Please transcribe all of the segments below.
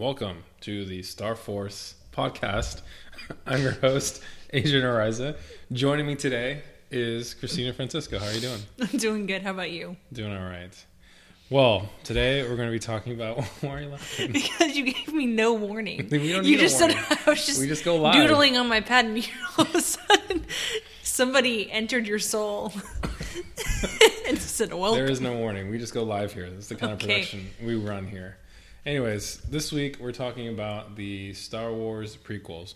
Welcome to the Star Force podcast. I'm your host, Adrian Ariza. Joining me today is Christina Francisco. How are you doing? I'm doing good. How about you? Doing all right. Well, today we're going to be talking about. Why are you laughing? Because you gave me no warning. We don't you just warning. said I was just We just go live. doodling on my pad, and all of a sudden somebody entered your soul and said, "Welcome." There is no warning. We just go live here. This is the kind of production we run here. Anyways, this week we're talking about the Star Wars prequels.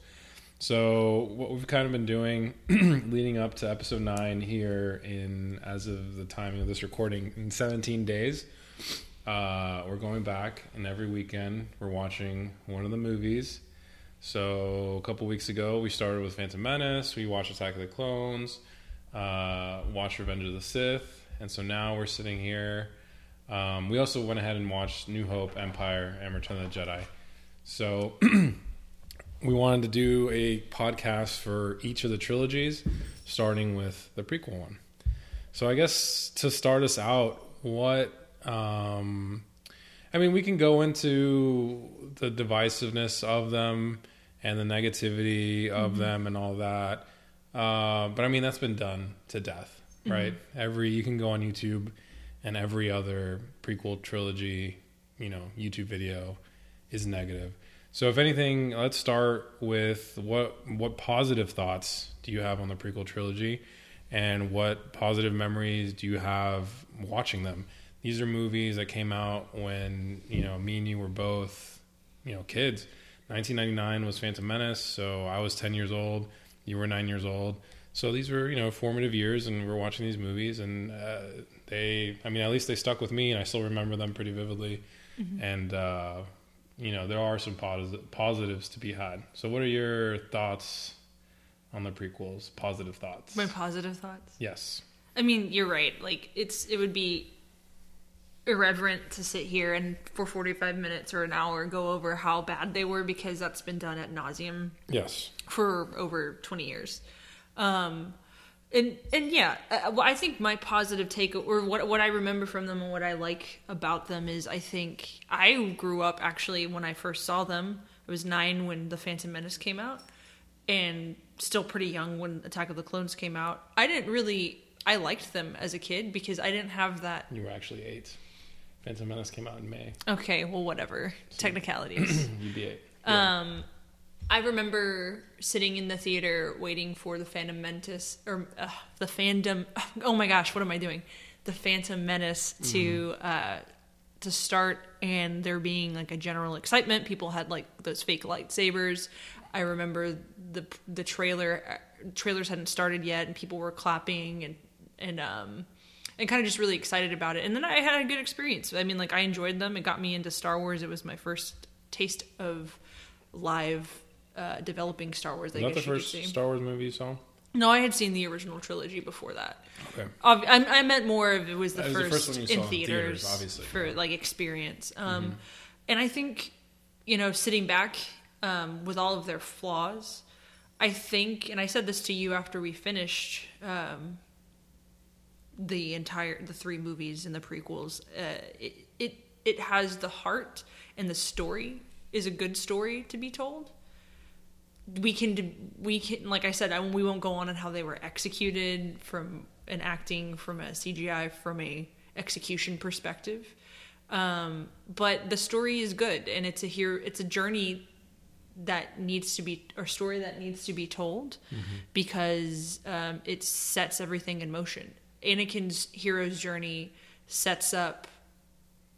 So what we've kind of been doing leading up to episode 9 here in as of the timing of this recording in 17 days. Uh, we're going back and every weekend we're watching one of the movies. So a couple weeks ago we started with Phantom Menace, we watched Attack of the Clones, uh, watched Revenge of the Sith, and so now we're sitting here. Um, we also went ahead and watched New Hope, Empire, and Return of the Jedi. So we wanted to do a podcast for each of the trilogies, starting with the prequel one. So I guess to start us out, what um, I mean, we can go into the divisiveness of them and the negativity of them and all that. Uh, but I mean, that's been done to death, right? Every you can go on YouTube, and every other prequel trilogy, you know, YouTube video is negative. So, if anything, let's start with what what positive thoughts do you have on the prequel trilogy, and what positive memories do you have watching them? These are movies that came out when you know me and you were both, you know, kids. 1999 was Phantom Menace, so I was 10 years old. You were nine years old. So these were you know formative years, and we we're watching these movies, and uh, they, I mean, at least they stuck with me, and I still remember them pretty vividly. And uh, you know, there are some posi- positives to be had. So, what are your thoughts on the prequels? Positive thoughts? my positive thoughts. yes. I mean, you're right. Like it's it would be irreverent to sit here and for 45 minutes or an hour go over how bad they were because that's been done at nauseum Yes. for over 20 years. Um, and and yeah, I think my positive take or what what I remember from them and what I like about them is I think I grew up actually when I first saw them. I was nine when the Phantom Menace came out, and still pretty young when Attack of the Clones came out. I didn't really I liked them as a kid because I didn't have that. You were actually eight. Phantom Menace came out in May. Okay, well, whatever technicalities. You'd be eight. Um, I remember sitting in the theater waiting for the Phantom Menace or uh, the fandom. Oh my gosh, what am I doing? The Phantom Menace to uh, to start, and there being like a general excitement. People had like those fake lightsabers. I remember the the trailer uh, trailers hadn't started yet, and people were clapping and and um and kind of just really excited about it. And then I had a good experience. I mean, like I enjoyed them. It got me into Star Wars. It was my first taste of live uh, developing Star Wars. I that the guess you could first. Star Wars movie you saw? No, I had seen the original trilogy before that. Okay. Ob- I, I meant more of it was the, That was the first, first one you in saw in theaters, theaters, obviously. for like experience. Um, Mm-hmm. And I think you know, sitting back um, with all of their flaws, I think, and I said this to you after we finished um, the entire the three movies and the prequels. Uh, it it it has the heart and the story is a good story to be told we can we can like I said I, we won't go on on how they were executed from an acting from a CGI from a execution perspective um, but the story is good and it's a here it's a journey that needs to be or story that needs to be told because um, it sets everything in motion Anakin's hero's journey sets up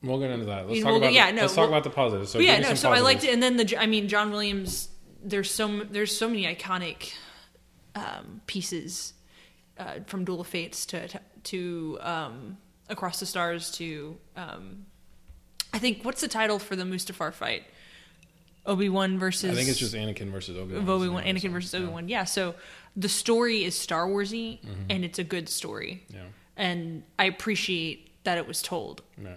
We'll get into that. Let's talk know, about yeah, the, no, let's talk well- about the positives. So yeah, no. So I liked it, and then the I mean John Williams. There's so there's so many iconic um, pieces uh, from Duel of Fates to to, um, Across the Stars to um, I think what's the title for the Mustafar fight? Obi Wan versus I think it's just Anakin versus Obi Wan. Obi Wan, Anakin versus Obi Wan. Yeah. So the story is Star Warsy, and it's a good story, Yeah. and I appreciate that it was told. Yeah.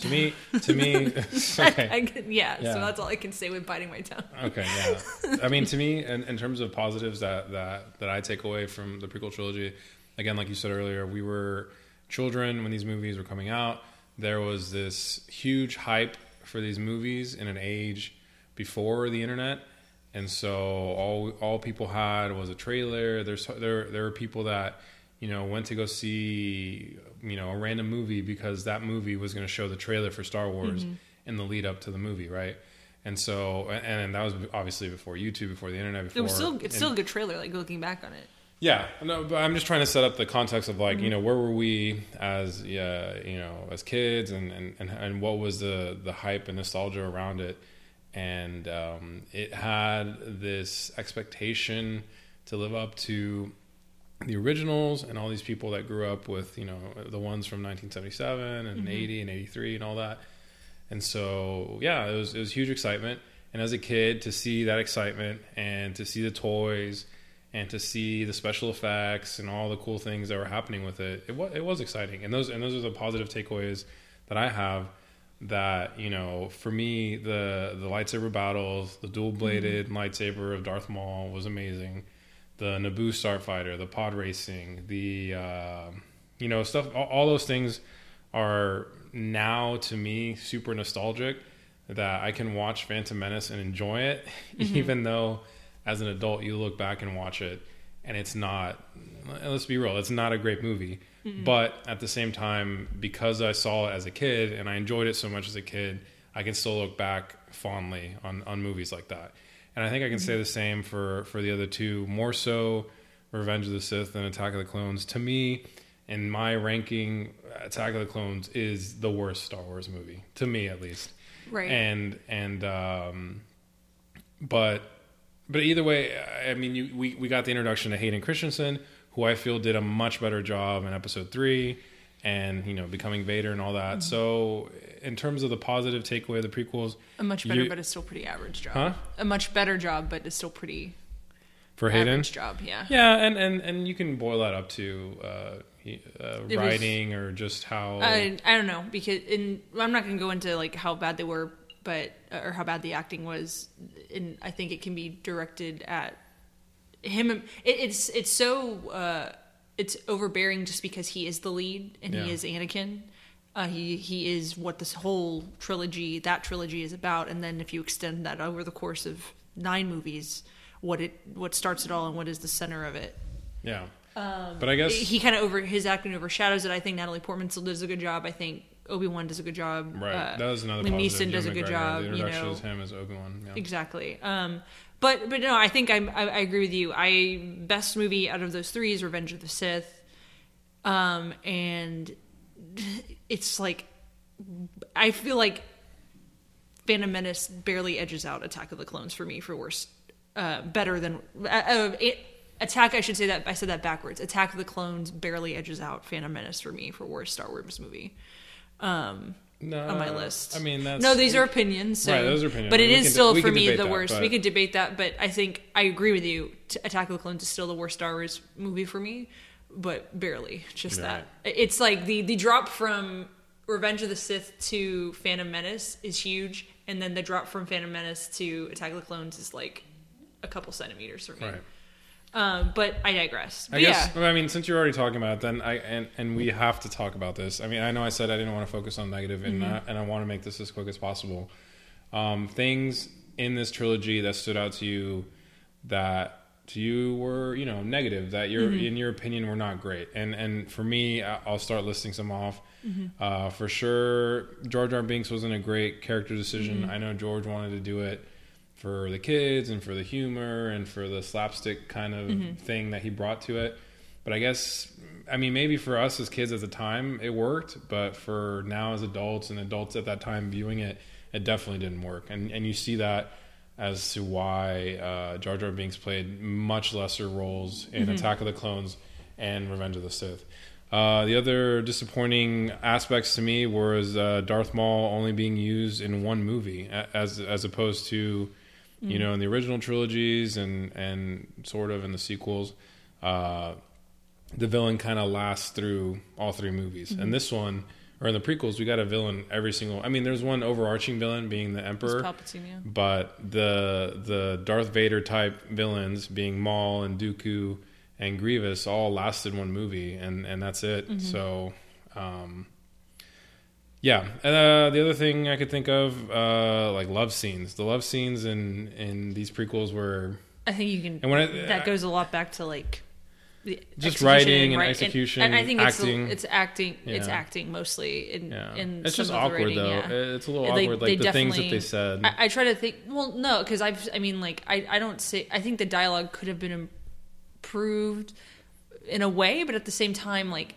To me, to me, okay. I, can- yeah, Yeah. So that's all I can say with biting my tongue. Okay, yeah. I mean, to me, in, in terms of positives that, that that I take away from the prequel trilogy, again, like you said earlier, we were children when these movies were coming out. There was this huge hype for these movies in an age before the internet, and so all all people had was a trailer. There's there there were people that you know went to go see you know a random movie because that movie was going to show the trailer for Star Wars Mm-hmm. in the lead up to the movie, right? And so and, and that was obviously before YouTube, before the internet, before It was still it's and- still a good trailer. Like looking back on it. yeah, no, but I'm just trying to set up the context of like, Mm-hmm. you know, where were we as, yeah, you know, as kids, and, and, and, and what was the the hype and nostalgia around it, and um, it had this expectation to live up to the originals and all these people that grew up with, you know, the ones from 1977 and Mm-hmm. 80 and 83 and all that, and so yeah, it was it was huge excitement, and as a kid to see that excitement and to see the toys and to see the special effects and all the cool things that were happening with it, it was it was exciting. And those and those are the positive takeaways that I have. That you know, for me, the the lightsaber battles, the dual bladed lightsaber of Darth Maul was amazing. The Naboo starfighter, the pod racing, the uh, you know stuff. All, all those things are now to me super nostalgic. That I can watch Phantom Menace and enjoy it, even though as an adult you look back and watch it and it's not let's be real it's not a great movie but at the same time because i saw it as a kid and i enjoyed it so much as a kid i can still look back fondly on, on movies like that and i think i can say the same for for the other two. More so revenge of the sith and attack of the clones. To me in my ranking attack of the clones is the worst star wars movie to me at least. Right. and and um but but either way, I mean, you, we we got the introduction to Hayden Christensen, who I feel did a much better job in Episode Three, and you know, becoming Vader and all that. Mm-hmm. So, in terms of the positive takeaway of the prequels, a much better, you- but it's still pretty average job. Huh? A much better job, but it's still pretty for Hayden, average job. Yeah. yeah, and and and you can boil that up to uh, uh, It was- writing or just how. I, I don't know because in I'm not going to go into like how bad they were, but or how bad the acting was. And I think it can be directed at him. It, it's it's so uh, it's overbearing just because he is the lead and Yeah. he is Anakin. Uh, he he is what this whole trilogy that trilogy is about. And then if you extend that over the course of nine movies, what it what starts it all and what is the center of it. yeah, but I guess he kind of over his acting overshadows it. I think Natalie Portman still does a good job. I think Obi Wan does a good job. right. Uh, that was another. Liam. Neeson does Jim a good McGregor, job. The You know, him as Obi Wan. Yeah. exactly. Um, but but no, I think I'm, I I agree with you. I best movie out of those three is Revenge of the Sith, um, and it's like I feel like Phantom Menace barely edges out Attack of the Clones for me for worst, uh, better than uh, uh, it, Attack. I should say that I said that backwards. Attack of the Clones barely edges out Phantom Menace for me for worst Star Wars movie. Um, No, on my list. I mean, that's no, these are opinions. So, Right, those are opinions. But it We is still we for me the that, worst. but- We could debate that, but I think I agree with you. Attack of the Clones is still the worst Star Wars movie for me, but barely. Just Right. that. It's like the the drop from Revenge of the Sith to Phantom Menace is huge, and then the drop from Phantom Menace to Attack of the Clones is like a couple centimeters for me. right. Um, but I digress. I guess. yeah, I mean, since you're already talking about it, then I and and we have to talk about this. I mean, I know I said I didn't want to focus on negative, and Mm-hmm. I, and I want to make this as quick as possible. Um, things in this trilogy that stood out to you that to you were you know negative that your Mm-hmm. in your opinion were not great, and and for me, I'll start listing some off. Mm-hmm. Uh, for sure, Jar R. Binks wasn't a great character decision. Mm-hmm. I know George wanted to do it for the kids and for the humor and for the slapstick kind of Mm-hmm. thing that he brought to it. But I guess, I mean, maybe for us as kids at the time it worked, but for now as adults and adults at that time viewing it, it definitely didn't work. And and you see that as to why uh, Jar Jar Binks played much lesser roles in Attack of the Clones and Revenge of the Sith. Uh, the other disappointing aspects to me was uh, Darth Maul only being used in one movie, as as opposed to, you know, in the original trilogies and and sort of in the sequels. Uh, the villain kind of lasts through all three movies, and this one, or in the prequels, we got a villain every single. I mean, there's one overarching villain being the Emperor, Palpatine. Yeah. but the the Darth Vader type villains being Maul and Dooku and Grievous all lasted one movie and and that's it. So um Yeah. Uh, the other thing I could think of, uh, like love scenes. The love scenes in in these prequels were I think you can. And when it- that goes a lot back to like the Just writing and execution, And, I think acting. it's it's acting. It's acting mostly. In, yeah. in it's just awkward writing, though. yeah. It's a little They- awkward, like the things that they said. I, I try to think. Well, no, because I've. I mean, like I. I don't say. I think the dialogue could have been improved in a way, but at the same time, like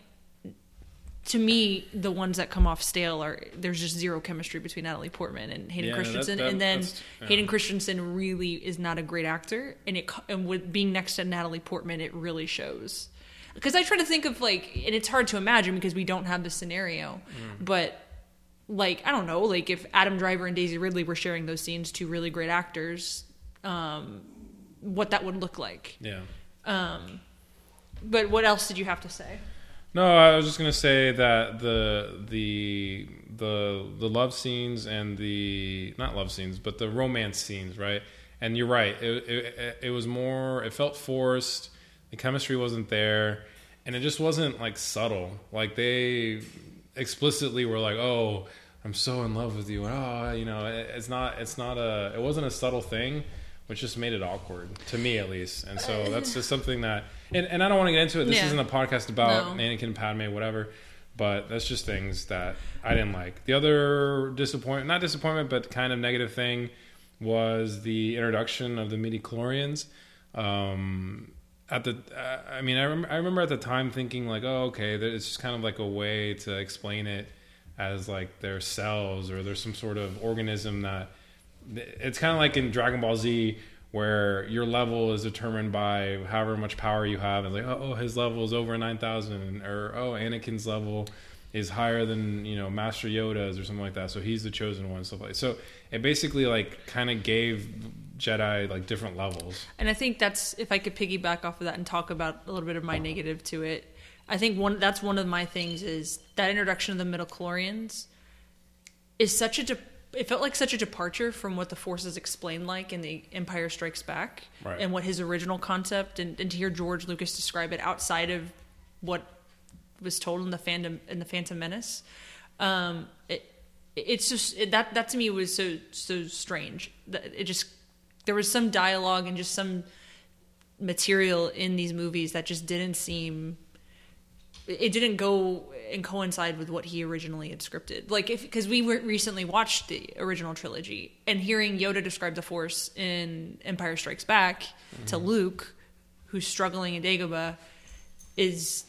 to me, the ones that come off stale are there's just zero chemistry between Natalie Portman and Hayden Yeah, Christensen, that- and then yeah. Hayden Christensen really is not a great actor, and it and with being next to Natalie Portman, it really shows. Because I try to think of like, and it's hard to imagine because we don't have the scenario, Mm. but like I don't know, like if Adam Driver and Daisy Ridley were sharing those scenes, two really great actors, um, what that would look like. yeah. Um, but what else did you have to say? No, I was just gonna say that the the the the love scenes and the not love scenes, but the romance scenes, right? And you're right. It it, it was more. It felt forced. The chemistry wasn't there, and it just wasn't like subtle. Like they explicitly were like, "Oh, I'm so in love with you." Oh, you know, it, it's not. It's not a. It wasn't a subtle thing. Which just made it awkward to me, at least, and so uh, that's just something that, and, and I don't want to get into it. This Yeah. isn't a podcast about No. Anakin, Padme, whatever. But that's just things that I didn't like. The other disappointment, not disappointment, but kind of negative thing was the introduction of the midichlorians. Um, at the, uh, I mean, I, rem- I remember at the time thinking like, oh, okay, that it's just kind of like a way to explain it as like their cells or there's some sort of organism that it's kind of like in Dragon Ball Z where your level is determined by however much power you have. And like, oh, oh, his level is over 9,000 or, oh, Anakin's level is higher than, you know, Master Yoda's or something like that. So he's the chosen one, stuff like So it basically like kind of gave Jedi like different levels. And I think that's if I could piggyback off of that and talk about a little bit of my negative to it. I think one that's one of my things is that introduction of the midichlorians is such a de- it felt like such a departure from what the forces explained like in the Empire Strikes Back Right. and what his original concept and, and to hear George Lucas describe it outside of what was told in the fandom in the Phantom Menace. Um, it it's just it, that that to me was so so strange. That it just there was some dialogue and just some material in these movies that just didn't seem it didn't go and coincide with what he originally had scripted. Like if because we were recently watched the original trilogy and hearing Yoda describe the Force in Empire Strikes Back to Luke, who's struggling in Dagobah, is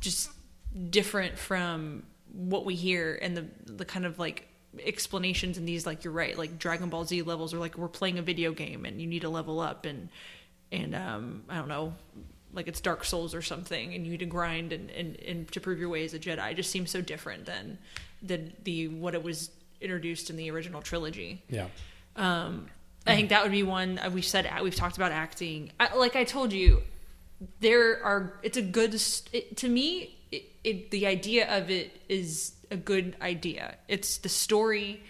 just different from what we hear and the the kind of like explanations in these like you're right like Dragon Ball Z levels are like we're playing a video game and you need to level up and and um I don't know like it's Dark Souls or something and you need to grind and and, and to prove your way as a Jedi it just seems so different than the the what it was introduced in the original trilogy. Yeah. Um, I think that would be one uh, we've said. We've talked about acting. I, like I told you, there are. It's a good. It, to me, it, it, the idea of it is a good idea. It's the story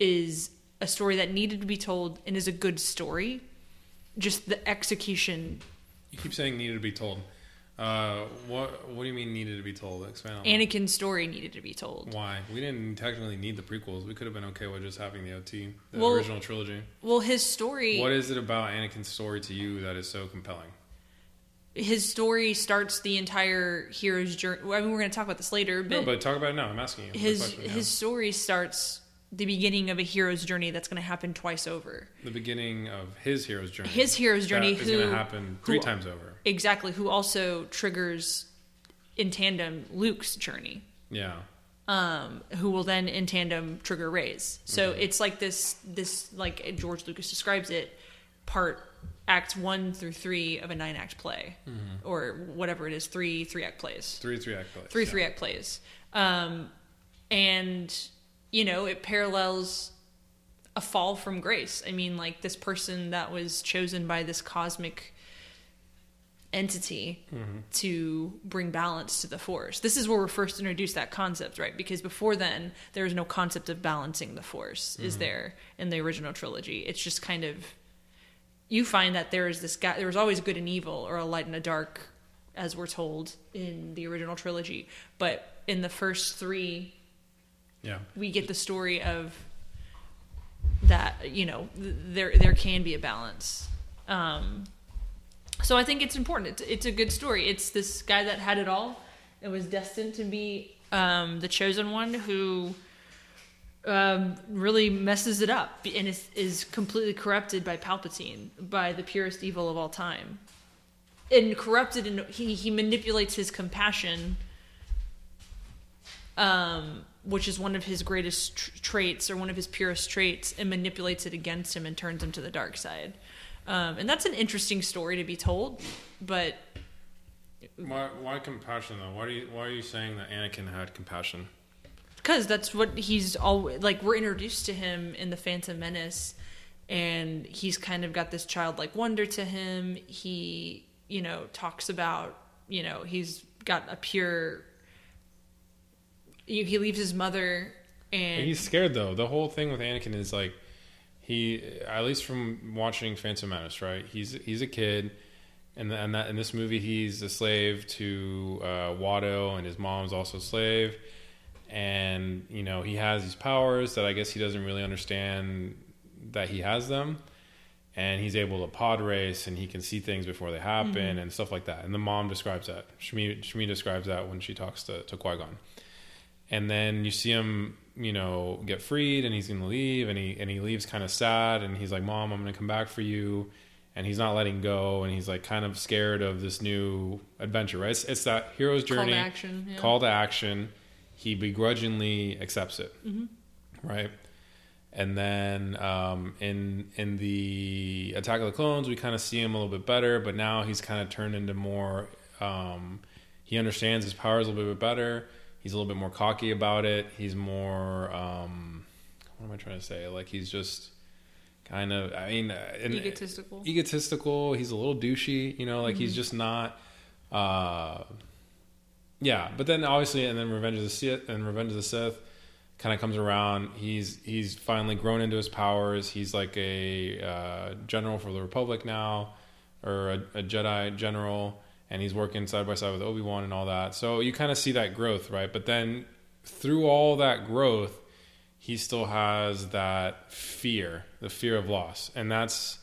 is a story that needed to be told and is a good story. Just the execution. You keep saying needed to be told. Uh, what What do you mean needed to be told? That. Anakin's story needed to be told. Why? We didn't technically need the prequels. We could have been okay with just having the OT, the Well- original trilogy. Well, his story. What is it about Anakin's story to you that is so compelling? his story starts the entire hero's journey. I mean, we're going to talk about this later, No, but talk about it now. I'm asking you. his question, yeah. his story starts the beginning of a hero's journey that's going to happen twice over. the beginning of his hero's journey. His hero's journey, that is who going to happen three who- times over. Exactly, who also triggers in tandem Luke's journey, Yeah, um, who will then in tandem trigger Rey's. So Mhm. it's like this this like George Lucas describes it, part acts one through three of a nine act play, or whatever it is, three three act plays. three three act plays. three yeah. three act plays um and you know it parallels a fall from grace. I mean like this person that was chosen by this cosmic entity Mm-hmm. to bring balance to the force. This is where we're first introduced that concept right? Because before then there was no concept of balancing the force Mm-hmm. is there in the original trilogy. It's just kind of you find that there is this guy there was always good and evil or a light and a dark as we're told in the original trilogy. But in the first three Yeah. we get the story of that you know th- there there can be a balance. Um so i think it's important. It's, it's a good story. It's this guy that had it all and was destined to be um the chosen one who um really messes it up and is is completely corrupted by palpatine by the purest evil of all time. And corrupted and he he manipulates his compassion um, which is one of his greatest tr- traits or one of his purest traits, and manipulates it against him and turns him to the dark side. Um, and that's an interesting story to be told, but Why, why compassion though? Why are you why are you saying that Anakin had compassion? because that's what he's always like. We're introduced to him in the Phantom Menace, and he's kind of got this childlike wonder to him. He, you know, talks about, you know, he's got a pure. He he leaves his mother, and He's scared though. The whole thing with Anakin is like he, at least from watching Phantom Menace, right? He's he's a kid, and and that in this movie he's a slave to uh, Watto, and his mom's also a slave, and you know he has these powers that I guess he doesn't really understand that he has them. And he's able to pod race, and he can see things before they happen, and stuff like that. And the mom describes that. Shmi, Shmi describes that when she talks to, to Qui Gon and then you see him you know get freed and he's gonna leave and he and he leaves kind of sad and he's like mom i'm gonna come back for you and he's not letting go and he's like kind of scared of this new adventure right it's, it's that hero's journey call to action. Yeah. call to action he begrudgingly accepts it Mm-hmm. right and then um, in in the attack of the clones we kind of see him a little bit better but now he's kind of turned into more um, he understands his powers a little bit better he's a little bit more cocky about it. He's more um, what am i trying to say? Like he's just kind of i mean uh, Egotistical. egotistical. He's a little douchey you know like he's just not uh yeah. But then obviously and then revenge of the sith and revenge of the sith kind of comes around. He's he's finally grown into his powers. He's like a uh, general for the republic now or a, a jedi general and he's working side by side with obi-wan and all that so you kind of see that growth right but then through all that growth he still has that fear the fear of loss and that's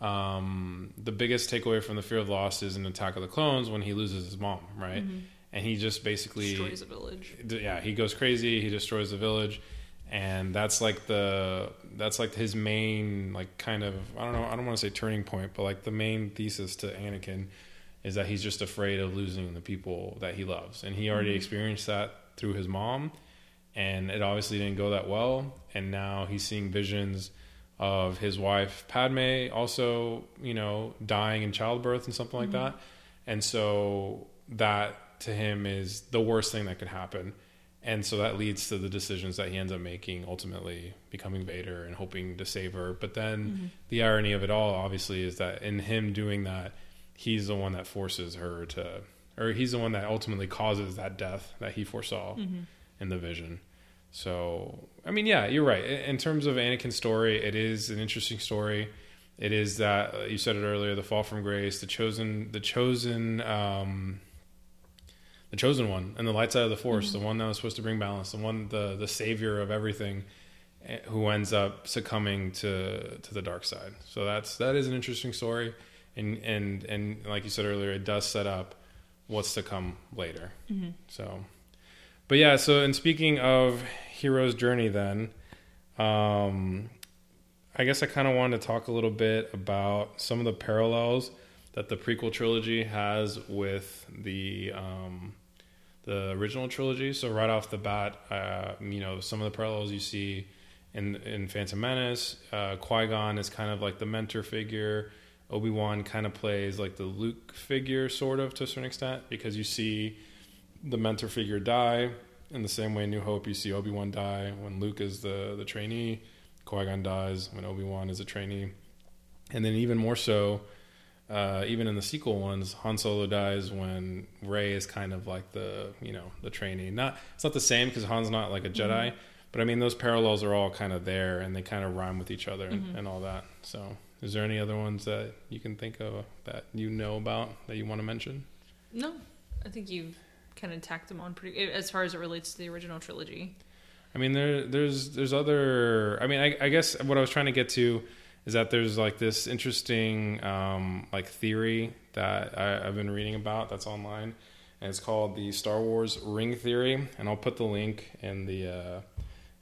um, the biggest takeaway from the fear of loss is in Attack of the Clones when he loses his mom, right? And he just basically Destroys a village. yeah he goes crazy he destroys the village and that's like the that's like his main like kind of i don't know i don't want to say turning point but like the main thesis to anakin is that he's just afraid of losing the people that he loves. And he already mm-hmm. experienced that through his mom and it obviously didn't go that well. And now he's seeing visions of his wife padme also you know dying in childbirth and something like mm-hmm. that. And so that to him is the worst thing that could happen. And so that leads to the decisions that he ends up making ultimately becoming vader and hoping to save her. But then mm-hmm. the irony of it all obviously is that in him doing that he's the one that forces her to or he's the one that ultimately causes that death that he foresaw in the vision. So i mean yeah you're right. In terms of anakin's story it is an interesting story. It is that uh, you said it earlier the fall from grace the chosen the chosen um the chosen one and the light side of the force the one that was supposed to bring balance the one the the savior of everything eh, who ends up succumbing to to the dark side. So that's that is an interesting story and and and like you said earlier it does set up what's to come later. So but yeah so in speaking of hero's journey then um i guess i kind of wanted to talk a little bit about some of the parallels that the prequel trilogy has with the um the original trilogy. So right off the bat uh you know some of the parallels you see in in phantom menace uh qui-gon is kind of like the mentor figure obi-wan kind of plays like the luke figure sort of to a certain extent because you see the mentor figure die. In the same way in New Hope you see Obi Wan die when Luke is the the trainee, Qui Gon dies when Obi Wan is a trainee, and then even more so, uh, even in the sequel ones, Han Solo dies when Rey is kind of like the you know the trainee. Not it's not the same because Han's not like a Jedi, but I mean those parallels are all kind of there and they kind of rhyme with each other and, and all that. So, is there any other ones that you can think of that you know about that you want to mention? No, I think you've kind of tacked them on pretty as far as it relates to the original trilogy. I mean, there, there's, there's other. I mean, I, I guess what I was trying to get to is that there's like this interesting um, like theory that I, I've been reading about that's online, and it's called the Star Wars ring theory, and I'll put the link in the uh,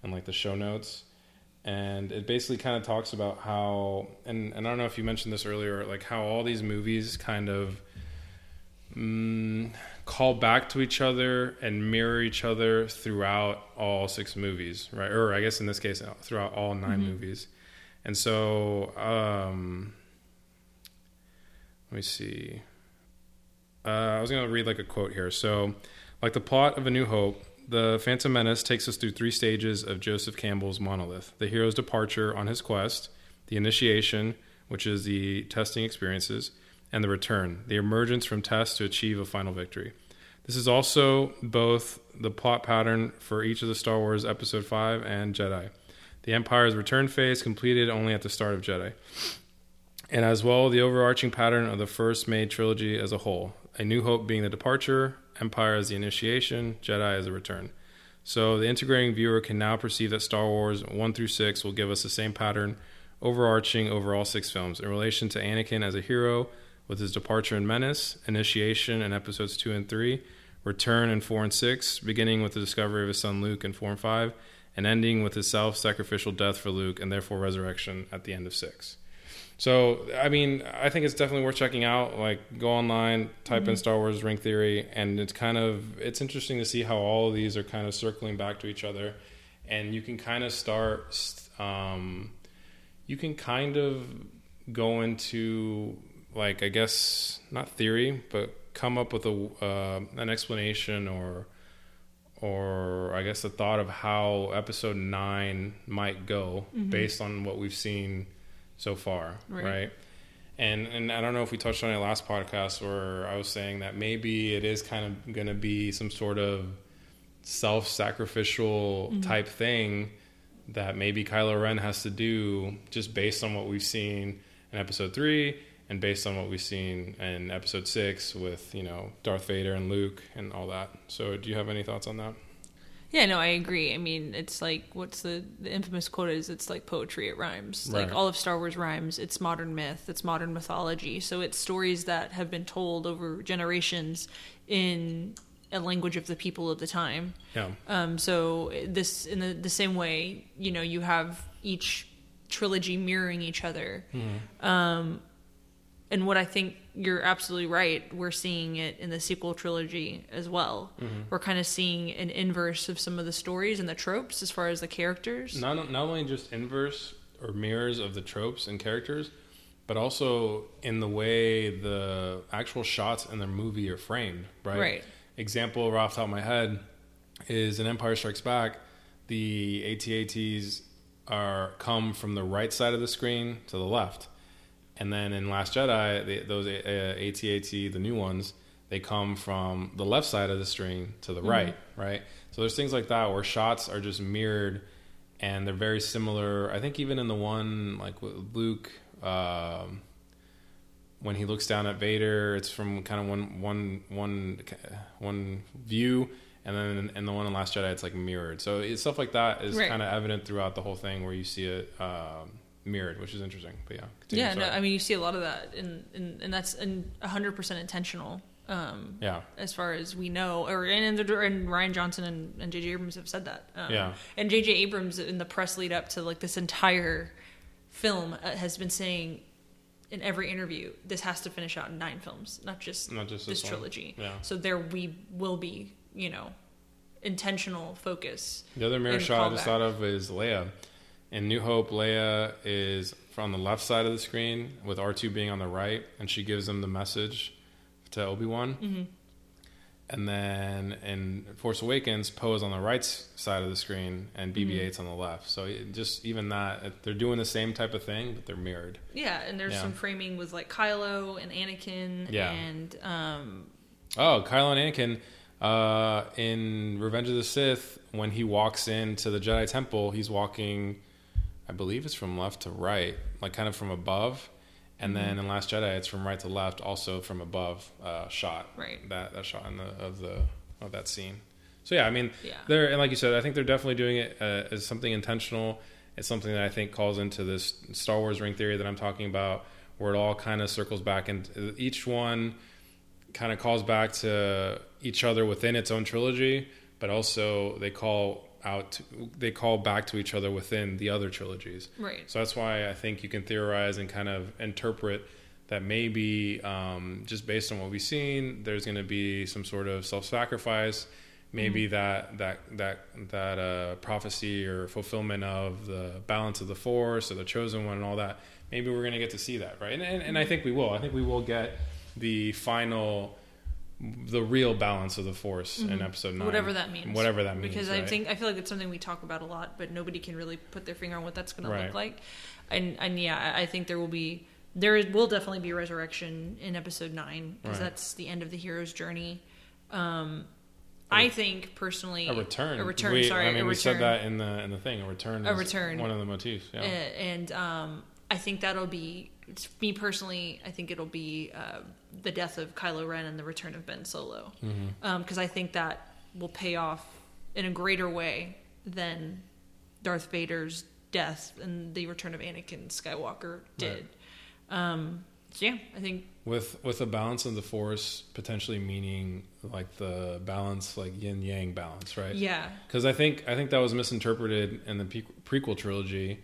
in like the show notes. And it basically kind of talks about how, and, and I don't know if you mentioned this earlier, like how all these movies kind of mm, call back to each other and mirror each other throughout all six movies, right? Or I guess in this case, throughout all 9 Mm-hmm. movies. And so, um, let me see. Uh, I was going to read like a quote here. So, like the plot of A New Hope, the Phantom Menace takes us through three stages of Joseph Campbell's monomyth the hero's departure on his quest, the initiation, which is the testing experiences, and the return, the emergence from tests to achieve a final victory. This is also both the plot pattern for each of the Star Wars Episode 5 and Jedi. The Empire's return phase completed only at the start of Jedi. And as well, the overarching pattern of the first made trilogy as a whole. A New Hope being the departure, Empire as the initiation, Jedi as the return. So the integrating viewer can now perceive that Star Wars 1 through 6 will give us the same pattern overarching over all six films in relation to Anakin as a hero with his departure in Menace, initiation in episodes 2 and 3, return in 4 and 6, beginning with the discovery of his son Luke in 4 and 5, and ending with his self sacrificial death for Luke and therefore resurrection at the end of 6. So, I mean, I think it's definitely worth checking out. Like, go online, type in Star Wars Ring Theory, and it's kind of it's interesting to see how all of these are kind of circling back to each other, and you can kind of start, um, you can kind of go into like I guess not theory, but come up with a uh, an explanation or or I guess the thought of how episode nine might go based on what we've seen so far, Right. right? And and I don't know if we touched on it last podcast where I was saying that maybe it is kind of going to be some sort of self-sacrificial mm-hmm. type thing that maybe Kylo Ren has to do just based on what we've seen in episode 3 and based on what we've seen in episode 6 with, you know, Darth Vader and Luke and all that. So do you have any thoughts on that? Yeah, no, I agree. I mean, it's like what's the the infamous quote is it's like poetry, it rhymes. Like all of Star Wars rhymes. It's modern myth, it's modern mythology. So it's stories that have been told over generations in a language of the people of the time. Yeah. Um, so this in the, the same way, you know, you have each trilogy mirroring each other. Um, and what I think you're absolutely right, we're seeing it in the sequel trilogy as well. Mm-hmm. We're kind of seeing an inverse of some of the stories and the tropes as far as the characters. not not only just inverse or mirrors of the tropes and characters, but also in the way the actual shots in the movie are framed. Right. Right. Example right off the top of my head is in Empire Strikes Back, the AT-ATs are come from the right side of the screen to the left, and then in Last Jedi, the, those uh, AT-AT, the new ones, they come from the left side of the screen to the right, right? So there's things like that where shots are just mirrored, and they're very similar. I think even in the one like with Luke, um, when he looks down at Vader, it's from kind of one one one one view, and then in the one in Last Jedi, it's like mirrored. So it's, stuff like that is Right. kind of evident throughout the whole thing, where you see it um, mirrored, which is interesting. But yeah, continue, yeah, no. I mean you see a lot of that, and and, and that's hundred percent intentional. Um, yeah, as far as we know, or and, and, Rian Johnson and, and J.J. Abrams have said that. Um, Yeah. And J.J. Abrams in the press lead up to like this entire film uh, has been saying in every interview, this has to finish out in nine films, not just Not just this this one. trilogy. Yeah. So there we will be, you know, intentional focus. The other mirror shot I just thought of is Leia. In New Hope, Leia is on the left side of the screen with R2 being on the right, and she gives him the message to Obi Wan. Mm-hmm. And then in Force Awakens, Poe is on the right side of the screen, and Mm-hmm. BB-8's on the left. So just even that, they're doing the same type of thing, but they're mirrored. Yeah, and there's Yeah. some framing with like Kylo and Anakin Yeah. and um, Oh, Kylo and Anakin uh, in Revenge of the Sith, when he walks into the Jedi Temple, he's walking, I believe it's from left to right, like kind of from above. And then in Last Jedi, it's from right to left, also from above uh, shot. Right. That that shot in the, of the of that scene. So yeah, I mean, Yeah. they're and like you said, I think they're definitely doing it uh, as something intentional. It's something that I think calls into this Star Wars ring theory that I'm talking about, where it all kind of circles back, and each one kind of calls back to each other within its own trilogy, but also they call out, to, they call back to each other within the other trilogies. Right. So that's why I think you can theorize and kind of interpret that maybe um, just based on what we've seen, there's going to be some sort of self-sacrifice. Maybe that that that that uh, prophecy or fulfillment of the balance of the force or the chosen one and all that. Maybe we're going to get to see that, right? And, and and I think we will. I think we will get the final, the real balance of the force in episode nine, Whatever that means. Whatever that means. Because I think I feel like it's something we talk about a lot, but nobody can really put their finger on what that's going to look like. And and yeah, I think there will be there will definitely be resurrection in episode nine because Right. that's the end of the hero's journey. Um, I think personally, a return. a return. We- sorry, I mean, a we said that in the in the thing. A return. A return. One of the motifs. Yeah. Uh, and um, I think that'll be me personally. I think it'll be uh, the death of Kylo Ren and the return of Ben Solo, because Mm-hmm. I think that will pay off in a greater way than Darth Vader's death and the return of Anakin Skywalker did. Um, so yeah, I think with with a balance of the force potentially meaning like the balance like yin yang balance right yeah, because i think i think that was misinterpreted in the prequel trilogy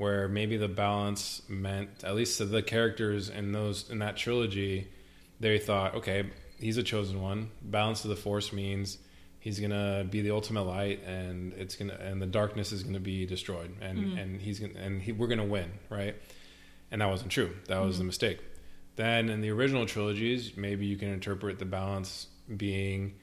where maybe the balance meant at least to the characters in those in that trilogy they thought okay he's a chosen one. Balance of the force means he's gonna be the ultimate light and it's gonna and the darkness is gonna be destroyed and mm-hmm. and he's gonna and he, we're gonna win right? And that wasn't true. That was the mm-hmm. mistake. Then in the original trilogies, maybe you can interpret the balance being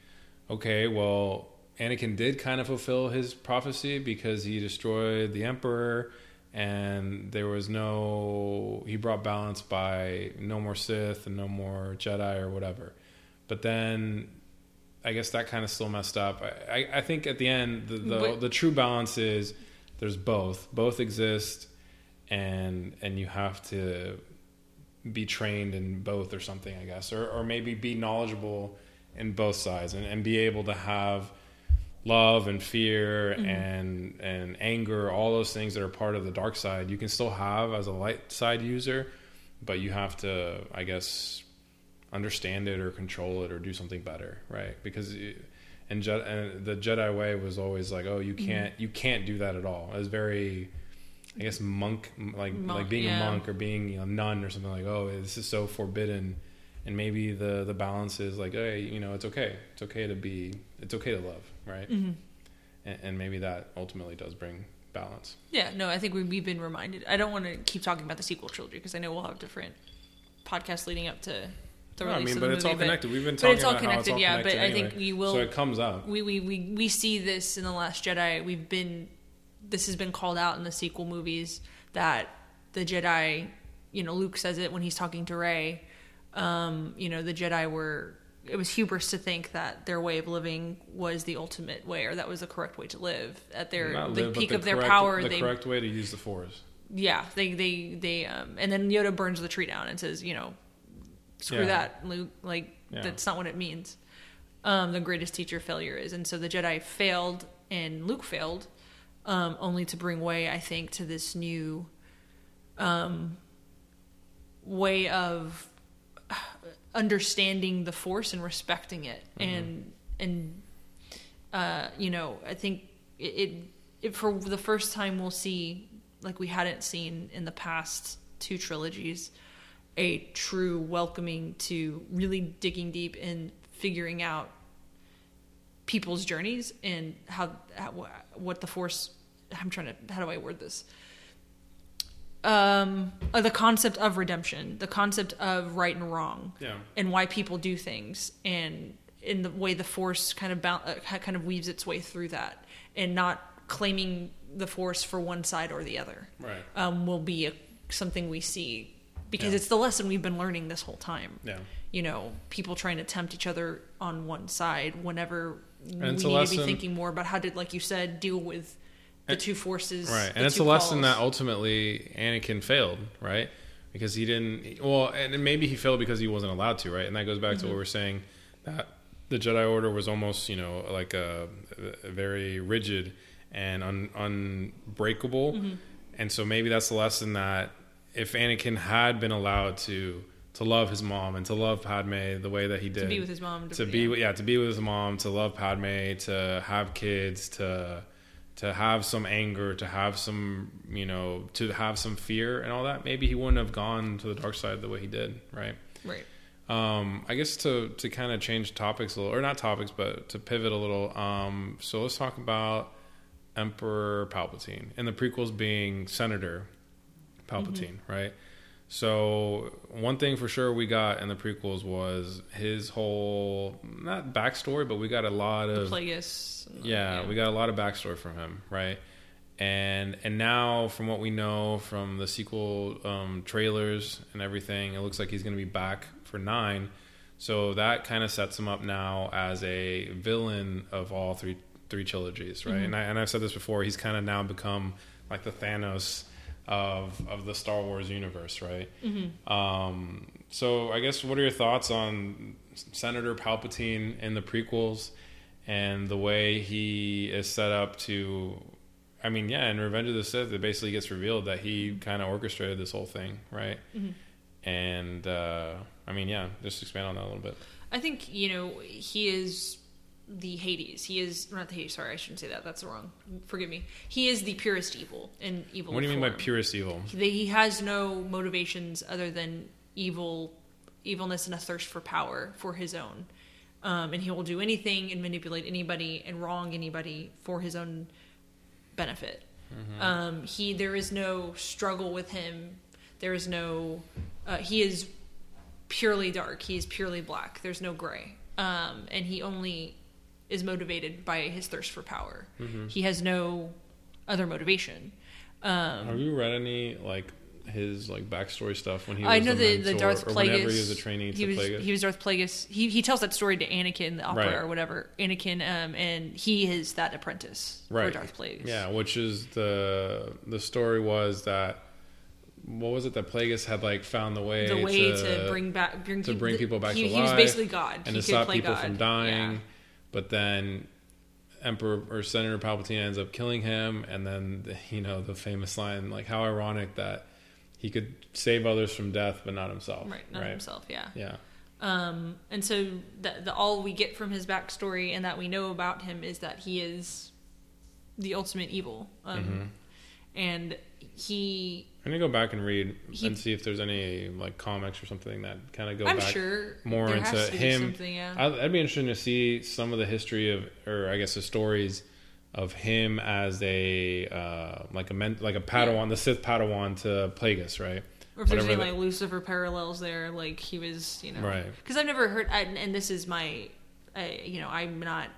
okay, well, Anakin did kind of fulfill his prophecy because he destroyed the Emperor and there was no, he brought balance by no more Sith and no more Jedi or whatever. But then I guess that kind of still messed up. I, I, I think at the end, the, the, the true balance is there's both, both exist and, and you have to be trained in both or something, I guess, or, or maybe be knowledgeable in both sides and, and be able to have love and fear mm-hmm. and and anger, all those things that are part of the dark side. You can still have as a light side user, but you have to, I guess, understand it or control it or do something better, right? Because it, and, Je- and the Jedi way was always like, oh, you mm-hmm. can't you can't do that at all. It was very I guess monk like Monk, like being a monk or being a nun or something like oh this is so forbidden and maybe the the balance is like hey you know it's okay it's okay to be it's okay to love right Mm-hmm. and, and maybe that ultimately does bring balance yeah. No, I think we, we've been reminded. I don't want to keep talking about the sequel trilogy because I know we'll have different podcasts leading up to the No, I release mean of but the it's movie, all connected we've been but talking it's all about how it's all connected, all yeah, but connected I think anyway. you will- so it comes up we, we we we see this in the last jedi we've been this has been called out in the sequel movies that the jedi you know luke says it when he's talking to rey um you know the jedi were it was hubris to think that their way of living was the ultimate way or that was the correct way to live at their Not the live, peak the of their correct- power the they correct way to use the force yeah they they they um and then yoda burns the tree down and says you know screw Yeah. that luke like Yeah. that's not what it means um the greatest teacher failure is and so the jedi failed and luke failed um only to bring way i think to this new um way of understanding the force and respecting it. And and uh you know i think it, it it for the first time we'll see like we hadn't seen in the past two trilogies a true welcoming to really digging deep and figuring out people's journeys and how, how what the force i'm trying to how do i word this um uh, the concept of redemption the concept of right and wrong yeah. and why people do things and in the way the force kind of bou- uh, kind of weaves its way through that and not claiming the force for one side or the other right. um, will be a, something we see because Yeah. it's the lesson we've been learning this whole time. Yeah. You know people trying to tempt each other on one side whenever we need a to be thinking more about how to like you said deal with the two forces Right, and it's a lesson calls. that ultimately Anakin failed, right? Because he didn't. Well, and maybe he failed because he wasn't allowed to, right? And that goes back to Mm-hmm. what we we're saying that the Jedi Order was almost you know like a, a very rigid and un, unbreakable, Mm-hmm. and so maybe that's the lesson that if Anakin had been allowed to to love his mom and to love Padme the way that he did, to be with his mom. to be with- yeah to be with his mom to love padme to have kids to to have some anger to have some you know to have some fear and all that maybe he wouldn't have gone to the dark side the way he did right? Right. um i guess to to kind of change topics a little or not topics but to pivot a little um so let's talk about emperor palpatine and the prequels being senator palpatine right so one thing for sure we got in the prequels was his whole not backstory, but we got a lot of Plagueis. and, yeah, we got a lot of backstory from him, right? And and now from what we know from the sequel um, trailers and everything, it looks like he's going to be back for nine. So that kind of sets him up now as a villain of all three three trilogies, right? And I and I've said this before. He's kind of now become like the Thanos of of the Star Wars universe, right? Um, so I guess what are your thoughts on Senator Palpatine in the prequels and the way he is set up to? I mean, yeah, in Revenge of the Sith, it basically gets revealed that he kind of orchestrated this whole thing, right? And uh, I mean, yeah, just expand on that a little bit. I think you know he is the Hades. He is not the Hades. Sorry, I shouldn't say that. That's wrong. Forgive me. He is the purest evil and evil. What do you mean by form. purest evil? He, he has no motivations other than evil, evilness, and a thirst for power for his own. Um, and he will do anything and manipulate anybody and wrong anybody for his own benefit. Um, he there is no struggle with him. There is no. Uh, he is purely dark. He is purely black. There's no gray. Um, and he only is motivated by his thirst for power. He has no other motivation. Um, Have you read any like his like backstory stuff when he was I know the, the Darth Plagueis. whenever he was a trainee to he was, Plagueis? He was Darth Plagueis. He he tells that story to Anakin, the opera Right. or whatever. Anakin, um, and he is that apprentice right. for Darth Plagueis. Yeah, which is the the story was that what was it that Plagueis had like found the way the way to, to, bring back bring to bring people back he, to he was basically God. and he to stop play people God. from dying. Yeah. But then Emperor or Senator Palpatine ends up killing him, and then the, you know the famous line like how ironic that he could save others from death but not himself. Right, not himself. Yeah. Yeah. Um, and so the, the all we get from his backstory and that we know about him is that he is the ultimate evil. Um, Mm-hmm. and he, I'm gonna go back and read He- and see if there's any like comics or something that kind of go I'm back sure more into has to be him. Something, yeah. I'd, I'd be interested to see some of the history of, or I guess the stories of him as a uh, like a men, like a Padawan, the Sith Padawan to Plagueis, right? Or if there's any like Lucifer parallels there, like he was, you know, Right. Because I've never heard, I, and this is my, I, you know, I'm not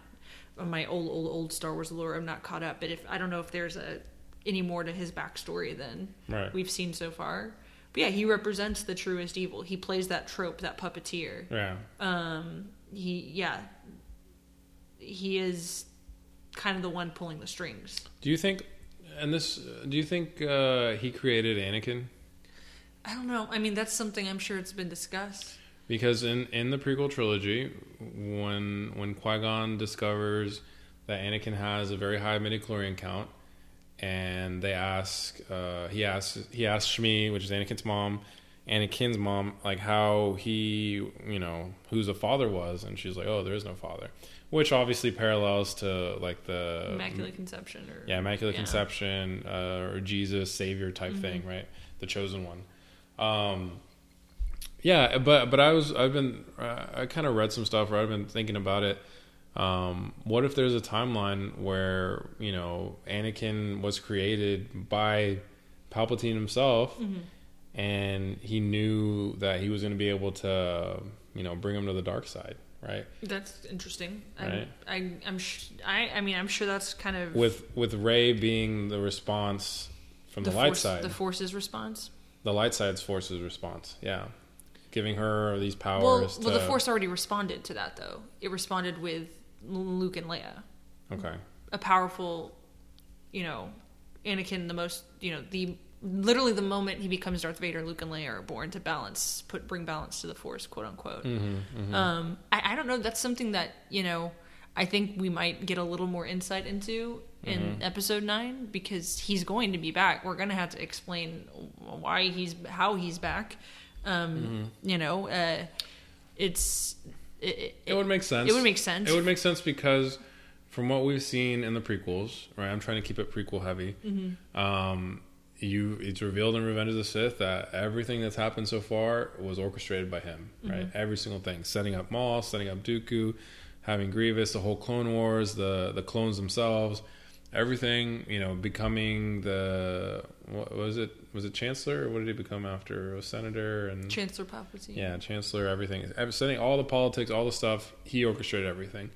my old, old, old Star Wars lore. I'm not caught up, but if I don't know if there's a any more to his backstory than Right. we've seen so far. But yeah, he represents the truest evil. He plays that trope, that puppeteer. Yeah. Um, he, yeah, he is kind of the one pulling the strings. Do you think? And this, do you think uh, he created Anakin? I don't know. I mean, that's something I'm sure it's been discussed. Because in, in the prequel trilogy, when when Qui Gon discovers that Anakin has a very high midichlorian count, and they ask, uh, he asks he asks Shmi, which is Anakin's mom, Anakin's mom, like how he, you know, who's the father was, and she's like, oh, there is no father, which obviously parallels to like the Immaculate Conception, or yeah, Immaculate Yeah. Conception uh, or Jesus Savior type thing, right? The chosen one. Um, yeah, but but I was I've been uh, I kind of read some stuff where I've been thinking about it. Um, what if there's a timeline where you know Anakin was created by Palpatine himself, and he knew that he was going to be able to you know bring him to the dark side, right? That's interesting. Right. I, I, I'm, sh- I, I mean, I'm sure that's kind of With with Rey being the response from the, light force, side, the force's response. the light side's force's response. Yeah, giving her these Well, powers. well, the force already responded to that, though. It responded with Luke and Leia, Okay. a powerful, you know, Anakin, the most, you know, the literally the moment he becomes Darth Vader, Luke and Leia are born to balance, put bring balance to the Force, quote unquote. Mm-hmm, Um, I, I don't know. That's something that you know. I think we might get a little more insight into in Mm-hmm. episode nine because he's going to be back. We're going to have to explain why he's how he's back. Um, Mm-hmm. You know, uh, it's it, It would make sense. It would make sense. It would make sense because from what we've seen in the prequels, right? I'm trying to keep it prequel heavy. Mm-hmm. Um, you, it's revealed in Revenge of the Sith that everything that's happened so far was orchestrated by him, right? Mm-hmm. Every single thing, setting up Maul, setting up Dooku, having Grievous, the whole Clone Wars, the the clones themselves, everything. You know, becoming the what was it? Was it Chancellor? Or what did he become after? A senator and Chancellor Palpatine. yeah, chancellor, everything, Ev- setting all the politics, all the stuff. He orchestrated everything.